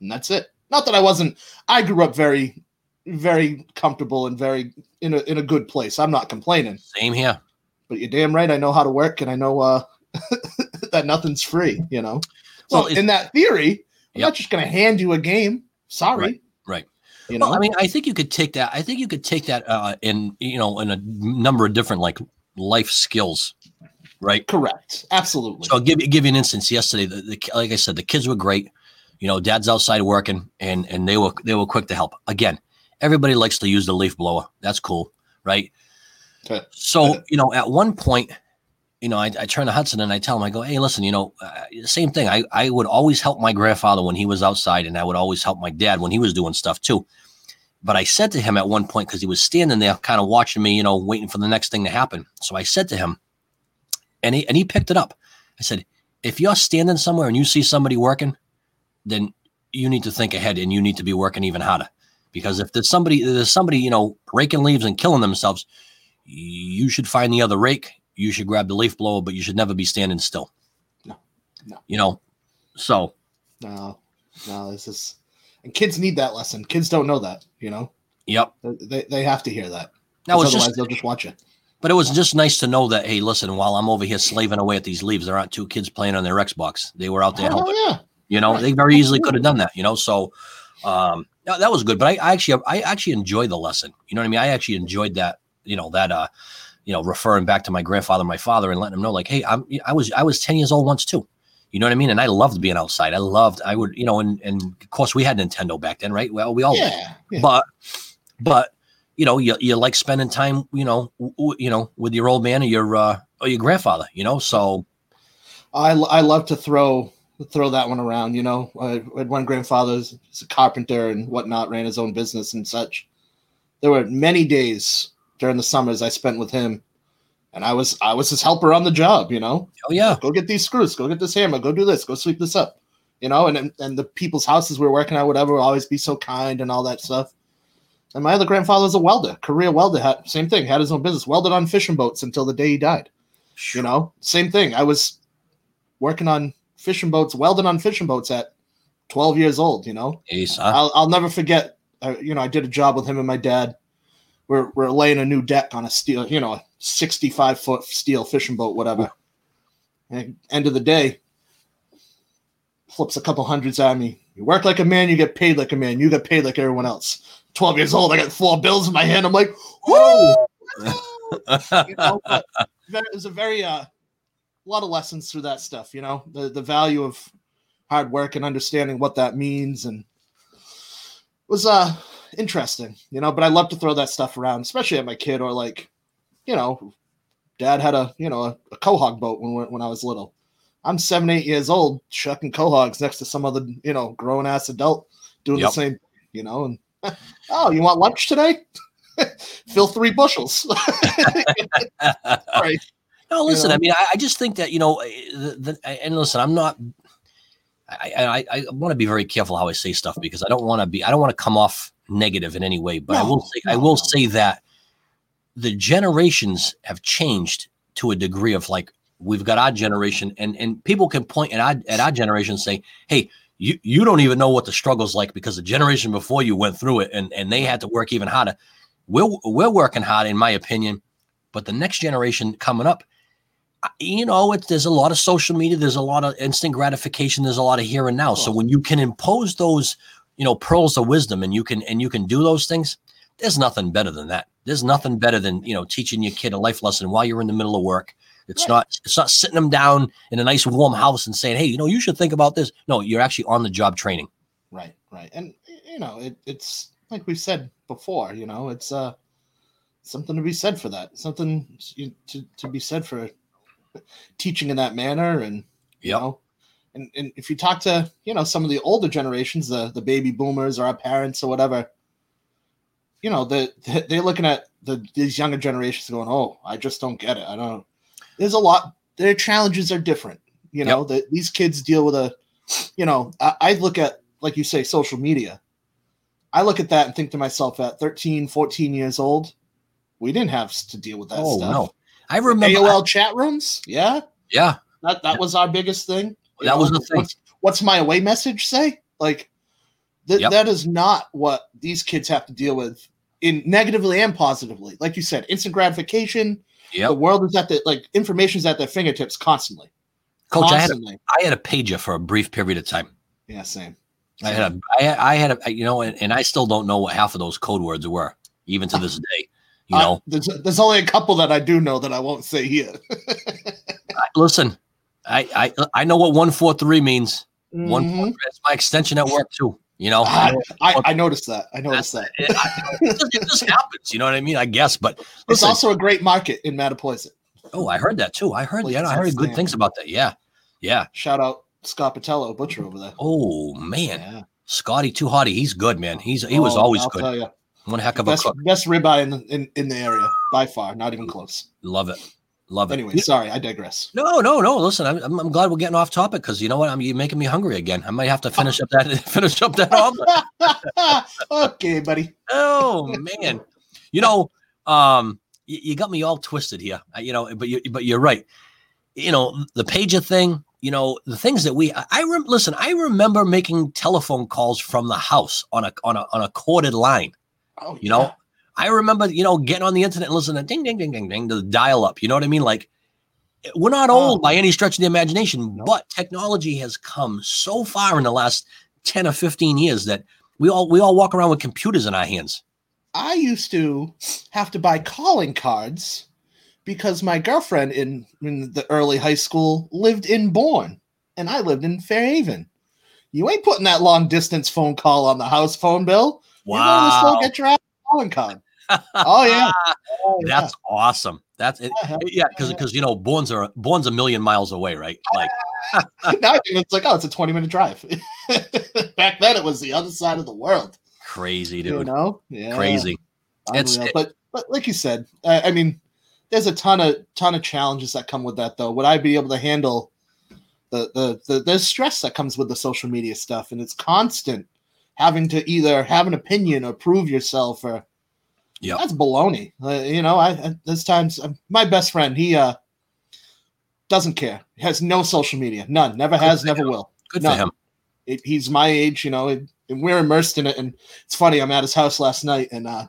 And that's it. Not that I wasn't I grew up very, very comfortable and very in a in a good place. I'm not complaining. Same here. But you're damn right I know how to work and I know uh that nothing's free, you know. So Well, in that theory, I'm Yep. not just gonna hand you a game. Sorry. Right, right. You know, Well, I mean, I think you could take that. I think you could take that uh, in you know in a number of different like life skills, right? correct. Absolutely. So I'll give you give you an instance. Yesterday, the, the like I said, the kids were great. You know, dad's outside working, and and they were they were quick to help. Again, everybody likes to use the leaf blower. That's cool, right? So you know, at one point, you know, I, I turn to Hudson and I tell him, I go, hey, listen, you know, uh, same thing. I, I would always help my grandfather when he was outside, and I would always help my dad when he was doing stuff too. But I said to him at one point, because he was standing there kind of watching me, you know, waiting for the next thing to happen. So I said to him, and he, and he picked it up. I said, if you're standing somewhere and you see somebody working, then you need to think ahead and you need to be working even harder. Because if there's somebody, there's somebody, you know, raking leaves and killing themselves, you should find the other rake. You should grab the leaf blower, but you should never be standing still. No, no. You know, so. No, no, this is and kids need that lesson. Kids don't know that, you know. Yep. They they have to hear that. That was otherwise just, they'll just watch it. But it was just nice to know that hey, listen, while I'm over here slaving away at these leaves, there aren't two kids playing on their Xbox. They were out there. Oh helping. yeah. You know, they very easily could have done that. You know, so um, that, that was good. But I, I actually I actually enjoyed the lesson. You know what I mean? I actually enjoyed that. You know that uh, you know, referring back to my grandfather, my father, and letting them know like, hey, I'm I was I was ten years old once too. You know what I mean? And I loved being outside. I loved, I would, you know, and, and of course we had Nintendo back then, right? Well, we all, Yeah. yeah. but, but, you know, you, you like spending time, you know, w- w- you know, with your old man or your, uh, or your grandfather, you know? So, I I love to throw throw that one around. You know, I had one grandfather was a carpenter and whatnot, ran his own business and such. There were many days during the summers I spent with him, and I was I was his helper on the job. You know, oh yeah, go get these screws, go get this hammer, go do this, go sweep this up. You know, and and the people's houses we were working at, whatever, always be so kind and all that stuff. And my other grandfather was a welder, career welder. Had, same thing, had his own business, welded on fishing boats until the day he died. You know, same thing. I was working on fishing boats, welding on fishing boats at 12 years old. You know, huh? I'll, I'll never forget. Uh, you know, I did a job with him and my dad. We're, we're laying a new deck on a steel, you know, a 65 foot steel fishing boat, whatever. And end of the day, flips a couple hundreds at me. You work like a man, you get paid like a man. You get paid like everyone else. 12 years old, I got four bills in my hand. I'm like, whoa! you know, was a very, uh, a lot of lessons through that stuff, you know, the, the value of hard work and understanding what that means. And it was, uh, interesting, you know, but I love to throw that stuff around, especially at my kid or like, you know, dad had a, you know, a, a quahog boat when, when I was little. I'm seven, eight years old, chucking quahogs next to some other, you know, grown ass adult doing Yep. the same, you know, and oh, you want lunch today? Fill three bushels. right. No, listen. know? I mean, I, I just think that you know, eh, the, the, and listen, I'm not. I, I, I want to be very careful how I say stuff because I don't want to be. I don't want to come off negative in any way. But I will say, I will no. say that the generations have changed to a degree of like we've got our generation, and and people can point at our at our generation and say, hey. You, you don't even know what the struggle's like because the generation before you went through it and, and they had to work even harder. We're, we're working hard, in my opinion, but the next generation coming up, you know, it's there's a lot of social media, there's a lot of instant gratification, there's a lot of here and now. So when you can impose those, you know, pearls of wisdom and you can and you can do those things, there's nothing better than that. There's nothing better than you know teaching your kid a life lesson while you're in the middle of work. It's Right. not it's not sitting them down in a nice warm house and saying, hey, you know, you should think about this. No, you're actually on the job training. Right, right. And you know, it, it's like we said before, you know, it's uh something to be said for that. Something to, to be said for teaching in that manner and you Yep. know and, and if you talk to you know some of the older generations the the baby boomers or our parents or whatever you know the, the they're looking at the these younger generations going oh i just don't get it. I don't there's a lot their challenges are different you know that these kids deal with a you know I, I look at like you say social media. I look at that and think to myself at 13 14 years old we didn't have to deal with that oh stuff. no. I remember AOL chat rooms yeah yeah, that that was our biggest thing. You That was the thing. What's, what's my away message say? Like th- Yep. that is not what these kids have to deal with in negatively and positively. Like you said, instant gratification. Yeah, The world is at the like information is at their fingertips constantly. Coach, I had a, constantly. I had a pager for a brief period of time. yeah, same. I had a, I had, I had a, you know, and, and I still don't know what half of those code words were, even to this day. You Uh, there's there's only a couple that I do know that I won't say here. I- listen, I, I, I know what one four three means. One, Mhm. it's my extension at work too. You know, I, I, I noticed that. I noticed that. it, I- it just, it just happens. You know what I mean? I guess, but It's listen, also a great market in Mattapoisett. Oh, I heard that too. I heard yeah, I heard good things about that. Yeah. Yeah. Shout out Scott Patello, butcher over there. Oh man. Yeah. Scotty too hotty. He's good, man. He's he was oh, always I'll good. One heck of best, a cook. Best ribeye in the in, in the area by far, not even close. Love it. Love it. Anyway, sorry, I digress. No, no, no. Listen, I'm, I'm glad we're getting off topic because you know what? I'm you making me hungry again. I might have to finish up that finish up that omelet. okay, buddy. Oh man, you know, um, you, you got me all twisted here. You know, but you but you're right. You know, the pager thing. You know, the things that we I rem, listen. I remember making telephone calls from the house on a on a on a corded line. Oh, you yeah. know, I remember, you know, getting on the internet and listening to ding, ding, ding, ding, ding, to the dial up. You know what I mean? Like, we're not old by any stretch of the imagination, but technology has come so far in the last 10 or 15 years that we all we all walk around with computers in our hands. I used to have to buy calling cards because my girlfriend in, in the early high school lived in Bourne and I lived in Fairhaven. You ain't putting that long distance phone call on the house phone bill. Wow. You get your card. Oh yeah, oh, yeah. that's awesome. That's it. Uh-huh. Yeah, because because uh-huh. you know, Bourne's are Bourne's a million miles away, right? Like now it's like, oh, it's a twenty minute drive. Back then, it was the other side of the world. Crazy, dude. You know, yeah, crazy. It's it, but but like you said, I, I mean, there's a ton of ton of challenges that come with that, though. Would I be able to handle the the the, the stress that comes with the social media stuff, and it's constant having to either have an opinion or prove yourself or yeah that's baloney. Uh, you know I, I there's times uh, my best friend he uh doesn't care. He has no social media. None. Never Good has never him. will. Good none. for him. It, he's my age you know and we're immersed in it. And it's funny i'm at his house last night and uh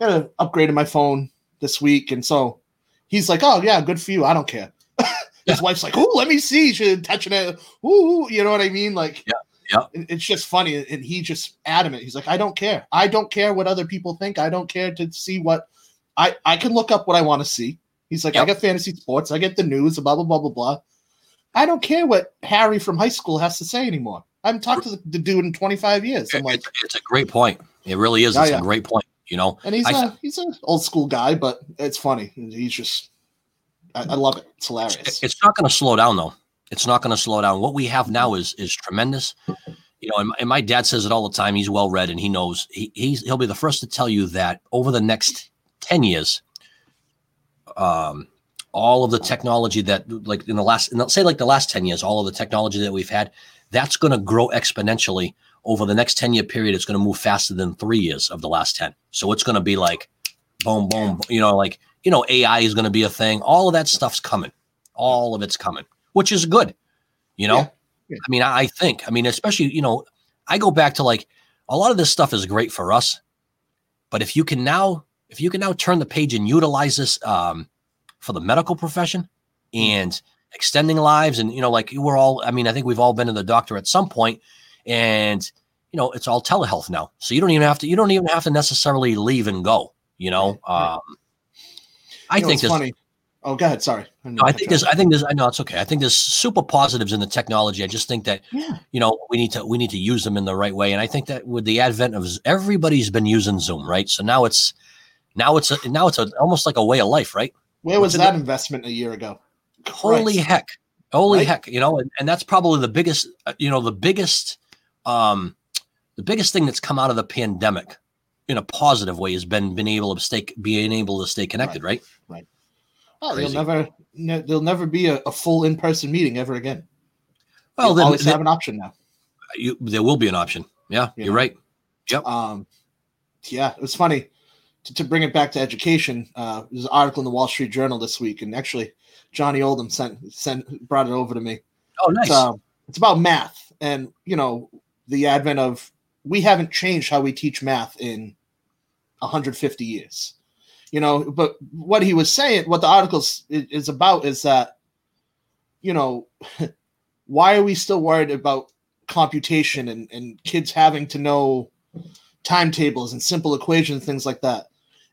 I got upgraded my phone this week. And so he's like oh yeah good for you. I don't care. His yeah. wife's like oh let me see. She's touching it. Ooh you know what i mean? Like yeah yeah. It's just funny. And he just adamant. He's like, I don't care. I don't care what other people think. I don't care to see what I, I can look up what I want to see. He's like, yep. I get fantasy sports. I get the news, blah, blah, blah, blah, blah. I don't care what Harry from high school has to say anymore. I haven't talked to the, the dude in 25 years. I'm like, it's, it's, a great point. It really is. It's yeah. a great point. You know, and he's I, a, he's an old school guy, but it's funny. He's just, I, I love it. It's hilarious. It's not going to slow down though. It's not going to slow down. What we have now is is tremendous. You know, and, and my dad says it all the time. He's well read and he knows. He, he's he'll be the first to tell you that over the next ten years, um, all of the technology that like in the last in the, say like the last 10 years all of the technology that we've had that's going to grow exponentially over the next 10 year period it's going to move faster than three years of the last 10 so it's going to be like boom boom you know like you know ai is going to be a thing all of that stuff's coming all of it's coming which is good. You know, yeah. Yeah. I mean, I think, I mean, especially, you know, I go back to like a lot of this stuff is great for us, but if you can now, if you can now turn the page and utilize this um, for the medical profession and extending lives, and you know, like we're all, I mean, I think we've all been to the doctor at some point, and you know, it's all telehealth now, so you don't even have to, you don't even have to necessarily leave and go. You know, um, I you know, think it's funny. Oh, go ahead. Sorry. No, I think there's. I think there's. I know it's okay. I think there's super positives in the technology. I just think that yeah. you know we need to we need to use them in the right way. And I think that with the advent of everybody's been using Zoom, right? So now it's now it's a now it's a, almost like a way of life, right? Where was that investment a year ago? Holy heck! Holy right? heck! You know, and, and that's probably the biggest. Uh, you know, the biggest. Um, the biggest thing that's come out of the pandemic in a positive way has been being able to stay being able to stay connected, right? Right. right. Oh, they'll never, ne- there'll never be a, a full in-person meeting ever again. Well, they always have an option now. You, there will be an option. Yeah, you are right. Yep. Um, yeah, it was funny to, to bring it back to education. Uh, there's an article in the Wall Street Journal this week, and actually, Johnny Oldham sent sent brought it over to me. Oh, nice. It's, um, it's about math, and you know the advent of we haven't changed how we teach math in 150 years you know but what he was saying what the article is about is that you know why are we still worried about computation and, and kids having to know timetables and simple equations things like that?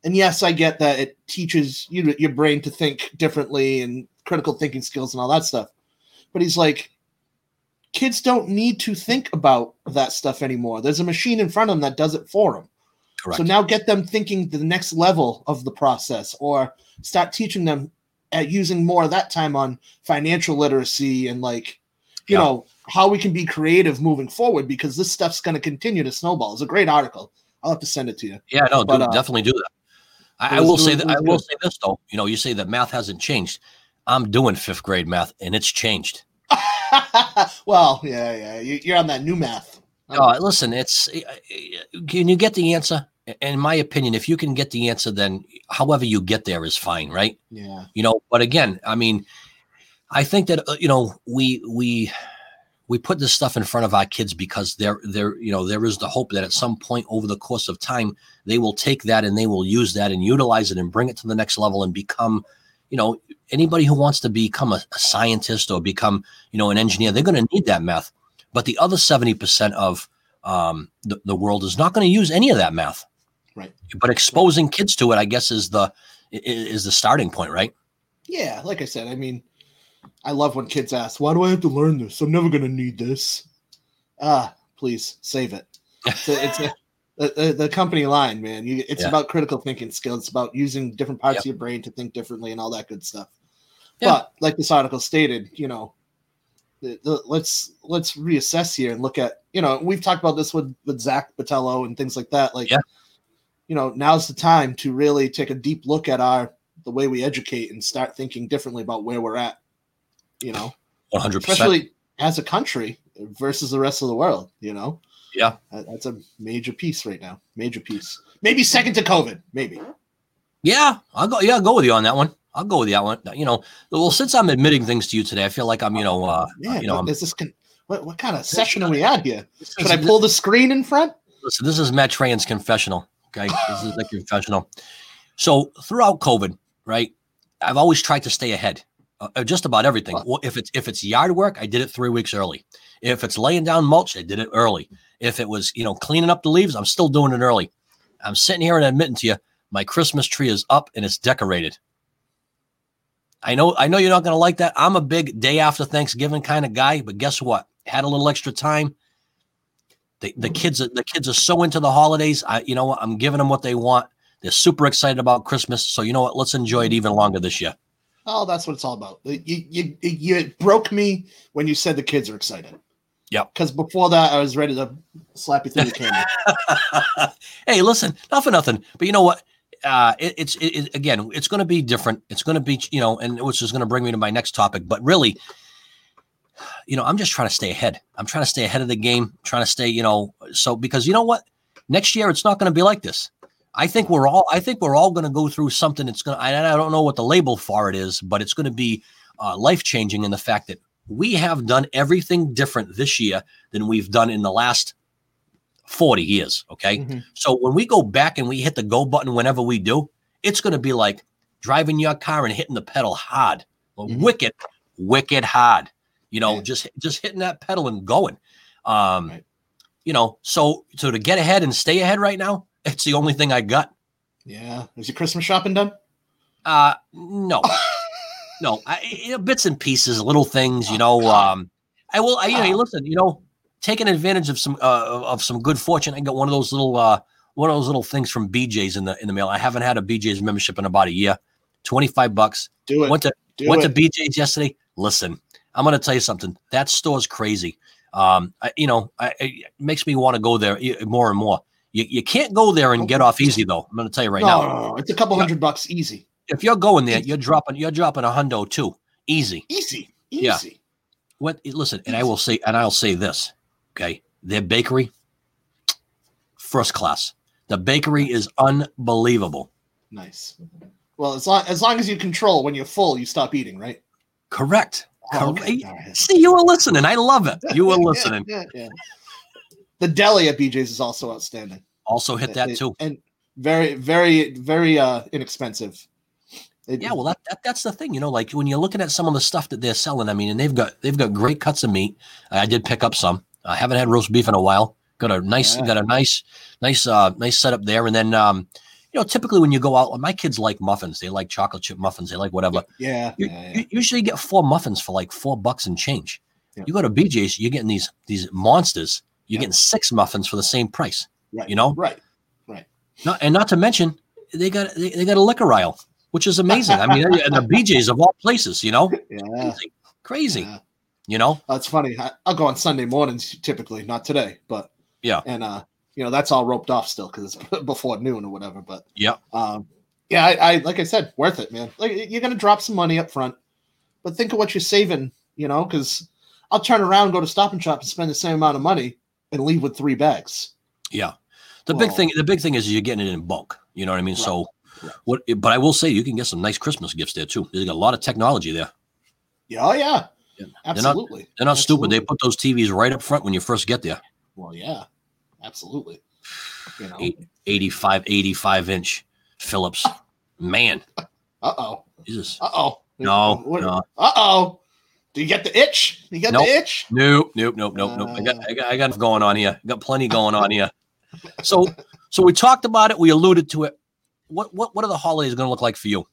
And yes i get that it teaches you your brain to think differently and critical thinking skills and all that stuff. But he's like kids don't need to think about that stuff anymore. There's a machine in front of them that does it for them Correct. So now get them thinking the next level of the process or start teaching them at using more of that time on financial literacy and like you Yeah. know how we can be creative moving forward because this stuff's going to continue to snowball. It's a great article. I'll have to send it to you. Yeah, no, But, do, uh, definitely do that. I, I will say that I will say this though. You know, you say that math hasn't changed. I'm doing fifth grade math, and it's changed. well, yeah, yeah, you're on that new math. Uh, listen, it's can you get the answer? In my opinion, if you can get the answer, then however you get there is fine, right? Yeah, you know but again i mean i think that uh, you know we we we put this stuff in front of our kids because there there you know there is the hope that at some point over the course of time they will take that and they will use that and utilize it and bring it to the next level and become you know anybody who wants to become a, a scientist or become you know an engineer they're going to need that math but the other 70% of um, the, the world is not going to use any of that math Right. but exposing kids to it i guess is the is the starting point right yeah. Like I said, I mean, I love when kids ask, "Why do I have to learn this? I'm never going to need this." Ah, please save it. It's a, it's a, the, the, the company line, man. You, it's Yeah. about critical thinking skills. It's about using different parts Yep. of your brain to think differently and all that good stuff. Yeah. But like this article stated, you know, the, the, let's let's reassess here and look at you know we've talked about this with with Zach Batello and things like that. Like, Yeah. you know, now's the time to really take a deep look at our the way we educate and start thinking differently about where we're at. You know, 100%. especially as a country versus the rest of the world. You know, Yeah. That- that's a major piece right now. Major piece. Maybe second to COVID. Maybe. yeah, I'll go. Yeah, I'll go with you on that one. I'll go with that one. You know, well, since I'm admitting things to you today, I feel like I'm, you know, uh, Man, you know, what, is this con- what, what kind of session are we at here? Should I pull the screen in front? Listen, this is Matt Tran's confessional. Okay, this is the confessional. So throughout COVID, right, I've always tried to stay ahead, uh, of just about everything. Well, if it's if it's yard work, I did it three weeks early. If it's laying down mulch, I did it early. If it was you know cleaning up the leaves, I'm still doing it early. I'm sitting here and admitting to you, my Christmas tree is up and it's decorated. I know I know you're not going to like that. I'm a big day after Thanksgiving kind of guy, but guess what? Had a little extra time. The, the kids are the kids are so into the holidays. I you know what? I'm giving them what they want. They're super excited about Christmas. So you know what? Let's enjoy it even longer this year. Oh, that's what it's all about. You, you, you broke me when you said the kids are excited. Yeah. Because before that, I was ready to slap you through the camera. hey, listen, not for nothing, but you know what? Uh, it, it's it, again, it's going to be different. It's going to be, you know, and which is going to bring me to my next topic. But really, you know, I'm just trying to stay ahead. I'm trying to stay ahead of the game. Trying to stay, you know, so because you know what, next year it's not going to be like this. I think we're all. I think we're all going to go through something. that's going to. I don't know what the label for it is, but it's going to be uh, life changing in the fact that we have done everything different this year than we've done in the last 40 years. Okay. Mhm. So when we go back and we hit the go button whenever we do, it's going to be like driving your car and hitting the pedal hard, Mhm. wicked, wicked hard. You know, Yeah. just just hitting that pedal and going. Um, Right. You know, so so to get ahead and stay ahead right now, it's the only thing I got. Yeah. Is your Christmas shopping done? Uh, no, no, I, you know, bits and pieces, little things. You know, um, I will. I, you know, listen. You know, taking advantage of some uh, of some good fortune. I got one of those little uh, one of those little things from BJ's in the in the mail. I haven't had a BJ's membership in about a year. Twenty five bucks. Do it. Went to Do went it. to BJ's yesterday. Listen, I'm going to tell you something. That store's crazy. Um, I, you know, I, it makes me want to go there more and more. You, you can't go there and get off easy though. I'm going to tell you right no, now. no, no, it's a couple Yeah. hundred bucks easy. If you're going there, you're dropping you're dropping a hundo too. Easy. Easy. Yeah. Easy. What listen, and I will say, and I'll say this, okay? Their bakery, first class. The bakery is unbelievable. Nice. Well, as long as long as you control when you're full, you stop eating, right? Correct. Oh, Correct. okay. See, you were listening. I love it. You were Yeah, listening. Yeah, yeah. The deli at BJ's is also outstanding. Also hit that It- too. and very, very, very uh inexpensive. It- Yeah, well, that, that that's the thing, you know. Like when you're looking at some of the stuff that they're selling, I mean, and they've got they've got great cuts of meat. I did pick up some. I haven't had roast beef in a while. Got a nice, Yeah. got a nice, nice, uh, nice setup there. And then, um, you know, typically when you go out, my kids like muffins. They like chocolate chip muffins. They like whatever. yeah, You, yeah, yeah. you usually get four muffins for like four bucks and change. You go to BJ's, you're getting these these monsters. You're getting six muffins for the same price. right. you know? Right. Right. Not, and not to mention, they got they, they got a liquor aisle. which is amazing. I mean, and the BJ's of all places, you know, Yeah, crazy, crazy. You know, That's funny. I, I'll go on Sunday mornings typically, not today, but Yeah. and uh, you know that's all roped off still because it's before noon or whatever. But yeah, um, yeah, I, I like I said, worth it, man. Like you're gonna drop some money up front, but think of what you're saving, you know, because I'll turn around, go to Stop and Shop, and spend the same amount of money and leave with three bags. yeah. The big thing, the big thing is you're getting it in bulk. You know what I mean? Right, So, what? But I will say you can get some nice Christmas gifts there too. They got a lot of technology there. Yeah, oh yeah, Yeah. They're not- absolutely. They're not stupid. They put those TVs right up front when you first get there. Well, yeah, absolutely. You know, Eight- 85, 85 inch Philips. Man, uh oh, Jesus. uh oh, No, no. uh oh. Do you get the itch? You get Nope. the itch? Nope, nope, nope, nope, nope. I got, Uh. I got, I got going on here. I got plenty going on here. So, so we talked about it. We alluded to it. What, what, what are the holidays going to look like for you?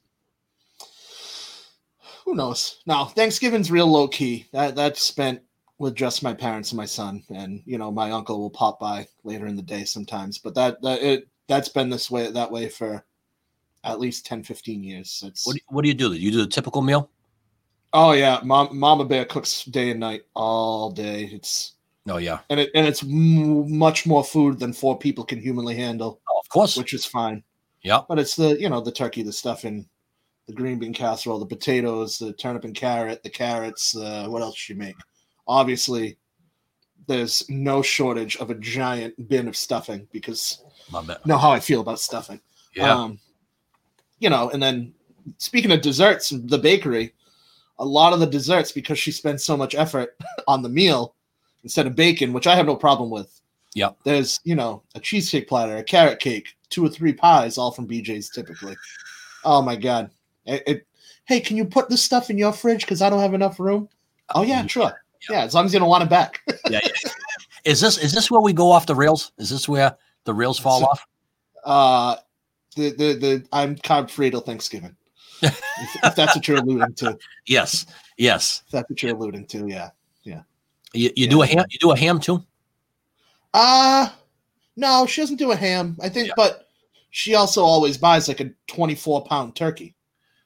Who knows? Now Thanksgiving's real low key. That that's spent with just my parents and my son, and you know my uncle will pop by later in the day sometimes. But that that it that's been this way that way for at least 10, 15 years. It's What, do- what do you do? You do the typical meal? oh yeah, mom, Mama Bear cooks day and night all day. It's Oh yeah, and it and it's m- much more food than four people can humanly handle, oh, of course. which is fine. Yeah, But it's the you know the turkey, the stuffing, the green bean casserole, the potatoes, the turnip and carrot, the carrots. Uh, what else she make? Obviously, there's no shortage of a giant bin of stuffing because bad. you know how I feel about stuffing. Yeah, Um, you know, and then speaking of desserts, the bakery, a lot of the desserts because she spends so much effort on the meal instead of bacon, which I have no problem with. Yeah. There's, you know, a cheesecake platter, a carrot cake, two or three pies, all from BJ's typically. Oh my god. It, it- hey, can you put this stuff in your fridge because I don't have enough room? Oh yeah, sure. Yeah, as long as you don't want it back. yeah, yeah. Is this is this where we go off the rails? Is this where the rails fall So- off? Uh the the the I'm carb free till Thanksgiving. if, if that's what you're alluding to. Yes, yes. If that's what you're alluding to, yeah. Yeah. You, you do a ham. You do a ham too. Uh no, she doesn't do a ham. I think, Yeah. but she also always buys like a 24 pound turkey.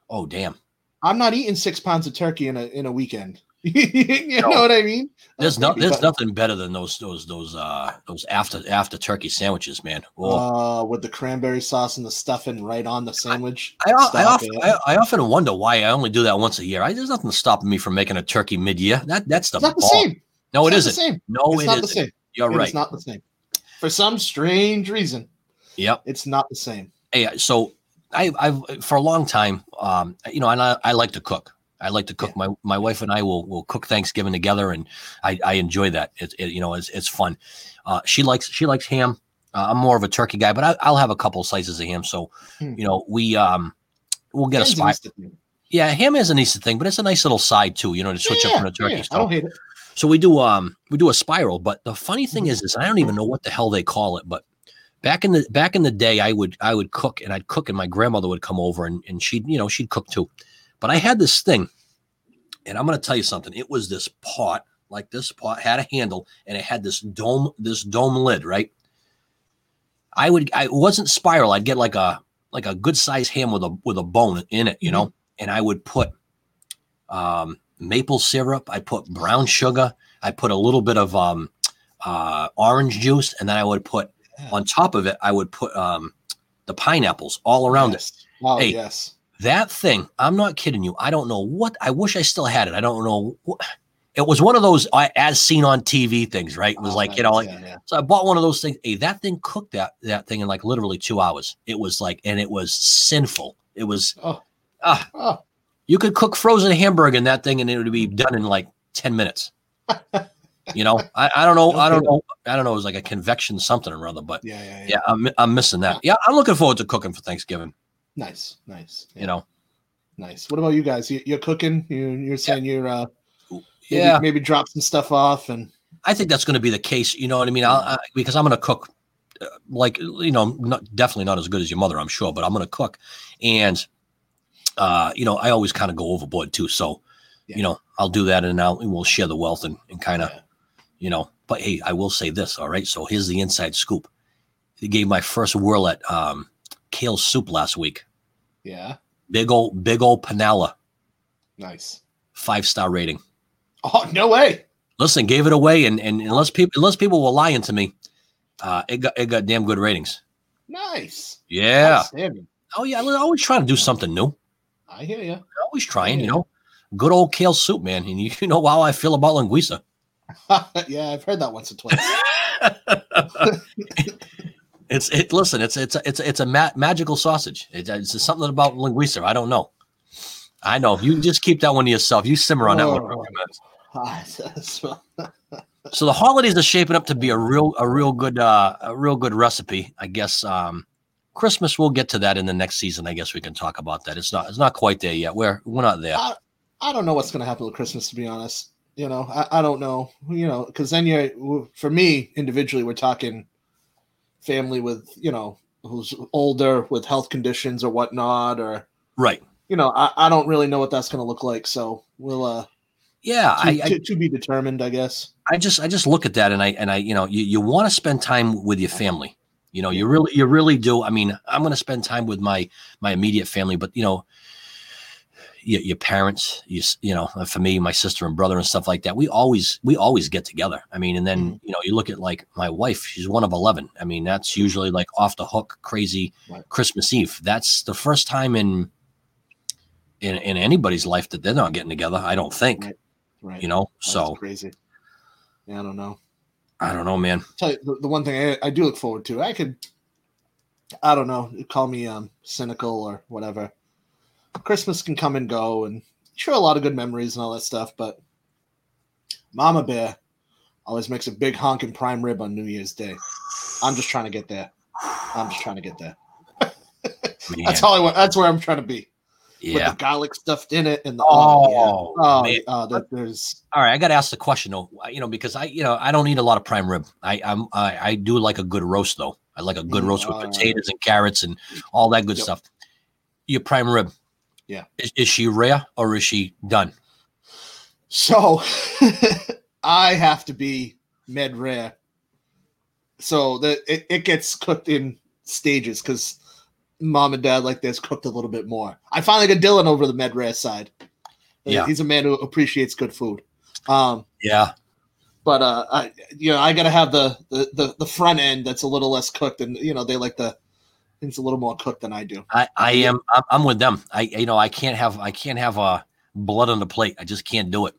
Oh damn. I'm not eating six pounds of turkey in a in a weekend. you No. know what I mean? There's Uh, no, there's but, nothing better than those those those uh those after after turkey sandwiches, man. Oh. uh, with the cranberry sauce and the stuffing right on the sandwich. I, I, Stop often. I, I often wonder why I only do that once a year. I, there's nothing stopping me from making a turkey mid-year. That that's the It's not the same. No, it it's not isn't. the same. No, it's it not the isn't. same. You're It right. is not the same. For some strange reason, Yep. it's not the same. Hey, so I, I've for a long time, um, you know, and I, I like to cook. I like to cook. My my wife and I will will cook Thanksgiving together, and I, I enjoy that. It, it you know it's it's fun. Uh, she likes she likes ham. Uh, I'm more of a turkey guy, but I, I'll have a couple slices of ham. So Hmm. you know we um we'll get a Ham's an spot. Yeah, ham is an Easter thing, but it's a nice little side too. You know to switch Yeah, up from the turkey. yeah. I So don't hate it. so we do um we do a spiral, but the funny thing Mhm. is is I don't even know what the hell they call it, but back in the back in the day I would I would cook and I'd cook and my grandmother would come over and, and she'd you know she'd cook too. But I had this thing, and I'm gonna tell you something. It was this pot, like this pot had a handle and it had this dome, this dome lid, right? I would I wasn't spiral, I'd get like a like a good sized ham with a with a bone in it, you know, and I would put um maple syrup, I put brown sugar, I put a little bit of um uh orange juice, and then I would put. On top of it, I would put um the pineapples all around it. Yes. Oh Hey. yes. That thing, I'm not kidding you. I don't know what I wish I still had it. I don't know what it was one of those uh, as seen on TV things, right? It was Oh, like, you know, like yeah, yeah. so I bought one of those things. Hey, that thing cooked that that thing in like literally two hours. It was like, and it was sinful. It was Oh. ah, Oh. you could cook frozen hamburger in that thing and it would be done in like 10 minutes. you know, I, I don't know. I don't know. I don't know. It was like a convection something or other, but Yeah, yeah, yeah. yeah, I'm, I'm missing that. Yeah, I'm looking forward to cooking for Thanksgiving. Nice, nice. You know, Nice. What about you guys? You, you're cooking. You, you're saying you're uh, maybe, yeah, maybe drop some stuff off and I think that's going to be the case. You know what I mean? I'll, I, because I'm going to cook, uh, like you know, not definitely not as good as your mother, I'm sure, but I'm going to cook, and uh, you know, I always kind of go overboard too. So, Yeah. you know, I'll do that, and I'll we'll share the wealth and, and kind of, Yeah. You know. But hey, I will say this. All right, so here's the inside scoop. They gave my first whirl at um, kale soup last week. yeah. Big old, big old Panella. Nice. Five star rating. Oh no way! Listen, gave it away, and, and unless people unless people were lying to me, uh, it got it got damn good ratings. Nice. Yeah. Oh yeah, I'm always trying to do something new. I hear you. Always trying, you know. Good old kale soup, man. And you, you know how I feel about linguiça. yeah, I've heard that once or twice. it's it. Listen, it's it's it's it's a ma- magical sausage. It, it's something about linguiça. I don't know. I know. You just keep that one to yourself. You simmer on that one for a few minutes. so the holidays are shaping up to be a real a real good uh, a real good recipe. I guess um, Christmas we'll get to that in the next season. I guess we can talk about that. It's not it's not quite there yet. We're we're not there. I, I don't know what's going to happen with Christmas to be honest. You know, I, I don't know. You know, because then you're for me individually, we're talking family with you know who's older with health conditions or whatnot, or right. You know, I, I don't really know what that's going to look like. So we'll uh yeah, to, I, to, to, be determined, I guess. I just I just look at that and I and I you know you, you want to spend time with your family. You know, you really you really do. I mean, I'm going to spend time with my my immediate family, but you know, your, your parents, you you know, for me, my sister and brother and stuff like that. We always we always get together. I mean, and then mm-hmm. you know, you look at like my wife. She's one of eleven. I mean, that's usually like off the hook, crazy right. Christmas Eve. That's the first time in in in anybody's life that they're not getting together. I don't think. Right. Right. You know, That's so crazy. Yeah, I don't know. I don't know, man. tell you the, the one thing I, I, do look forward to. I could, I don't know, call me um cynical or whatever. Christmas can come and go, and sure, a lot of good memories and all that stuff. But Mama Bear always makes a big honking prime rib on New Year's Day. I'm just trying to get there. I'm just trying to get there. that's all I want. That's where I'm trying to be yeah. with the garlic stuffed in it and the oh, oh, yeah. oh uh, there's all right. I got to ask the question though, you know, because I you know I don't eat a lot of prime rib. I I'm I, I do like a good roast though. I like a good roast with potatoes and carrots and all that good yep. stuff. Your prime rib, yeah, is, is she rare or is she done? So I have to be med rare. So that it, it gets cooked in stages because mom and dad like this cooked a little bit more. I finally got Dylan over the med rare side. Yeah, he's a man who appreciates good food. Um, yeah, but uh, I, you know, I got to have the, the, the the front end that's a little less cooked, and you know, they like the things a little more cooked than I do. I I am I'm with them. I you know I can't have I can't have a uh, blood on the plate. I just can't do it.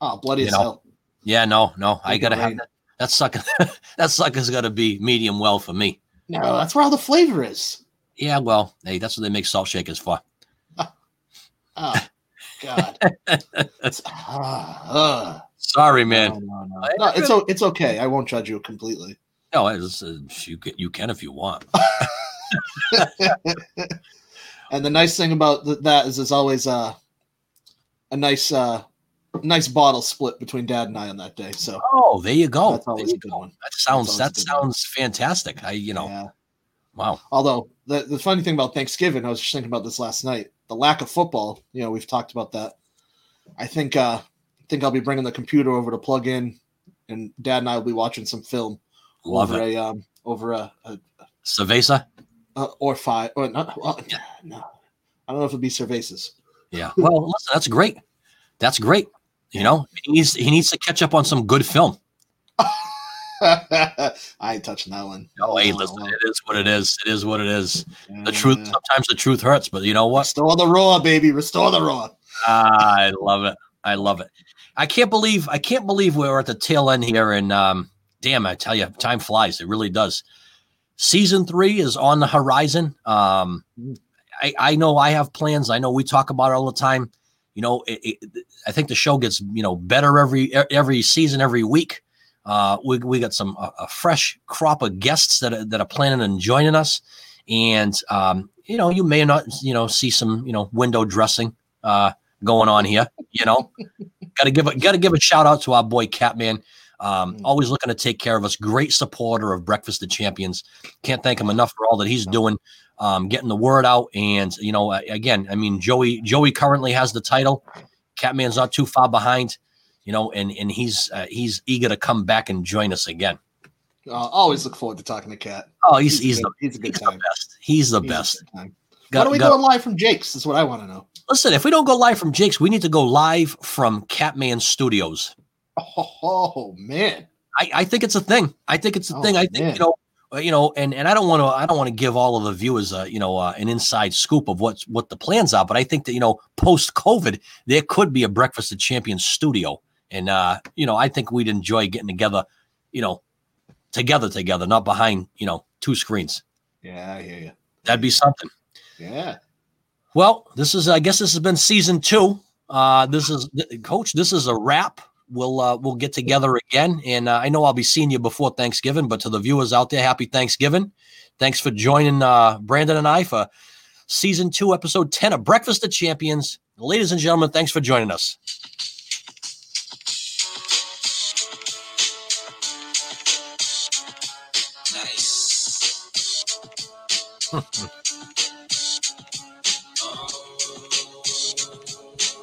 Oh, bloody you as know? hell. Yeah, no, no, I gotta have that. That sucker. that sucker's got to be medium well for me. No, that's where all the flavor is. Yeah, well, hey, that's what they make salt shakers for. oh, God. uh, Sorry, man. No, no, no. no, it's it's okay. I won't judge you completely. No, it's, uh, you can, you can if you want. And the nice thing about that is there's always a a nice uh nice bottle split between dad and I on that day. So oh, there you go. That's always a good go. one. That sounds that sounds one. fantastic. I you know. Yeah. Wow. Although the, the funny thing about Thanksgiving, I was just thinking about this last night. The lack of football, you know, we've talked about that. I think uh I think I'll be bringing the computer over to plug in and dad and I will be watching some film Love over it. a um over a, a Cerveza uh, or five or not well, no. I don't know if it'd be Cervezas. Yeah. Well, listen, that's great. That's great. You know, he needs he needs to catch up on some good film. I ain't touching that one. Oh, hey, listen, it is what it is. It is what it is. Yeah. The truth, sometimes the truth hurts, but you know what? Restore the raw, baby. Restore the raw. Ah, I love it. I love it. I can't believe I can't believe we're at the tail end here. And um, damn, I tell you, time flies. It really does. Season three is on the horizon. Um. I, I know I have plans. I know we talk about it all the time. You know, it, it, I think the show gets you know better every every season, every week. Uh, we, we got some a, a, fresh crop of guests that are, that are planning on joining us, and um, you know you may not you know see some you know window dressing uh, going on here. You know, got to give a got to give a shout out to our boy Catman. Um, mm. always looking to take care of us. Great supporter of Breakfast of Champions. Can't thank him enough for all that he's doing, um, getting the word out. And you know, again, I mean, Joey Joey currently has the title. Catman's not too far behind you know, and and he's uh, he's eager to come back and join us again. Uh, always look forward to talking to Cat. Oh, he's he's, he's, the, he's a good he's time. The best. He's the he's best. Got, Why are we got, going live from Jake's? Is what I want to know. Listen, if we don't go live from Jake's, we need to go live from Catman Studios. Oh, man, I, I, think it's a thing. I think it's a oh, thing. I think man. you know, uh, you know, and and I don't want to I don't want to give all of the viewers uh, you know uh, an inside scoop of what's what the plans are, but I think that you know post COVID there could be a Breakfast of Champions studio, and uh, you know I think we'd enjoy getting together, you know, together together, not behind you know two screens. Yeah, I hear you. That'd be something. Yeah. Well, this is I guess this has been season two. Uh, this is coach. This is a wrap. We'll uh, we'll get together again, and uh, I know I'll be seeing you before Thanksgiving. But to the viewers out there, happy Thanksgiving! Thanks for joining uh, Brandon and I for season two, episode ten of Breakfast of Champions. Ladies and gentlemen, thanks for joining us. Nice.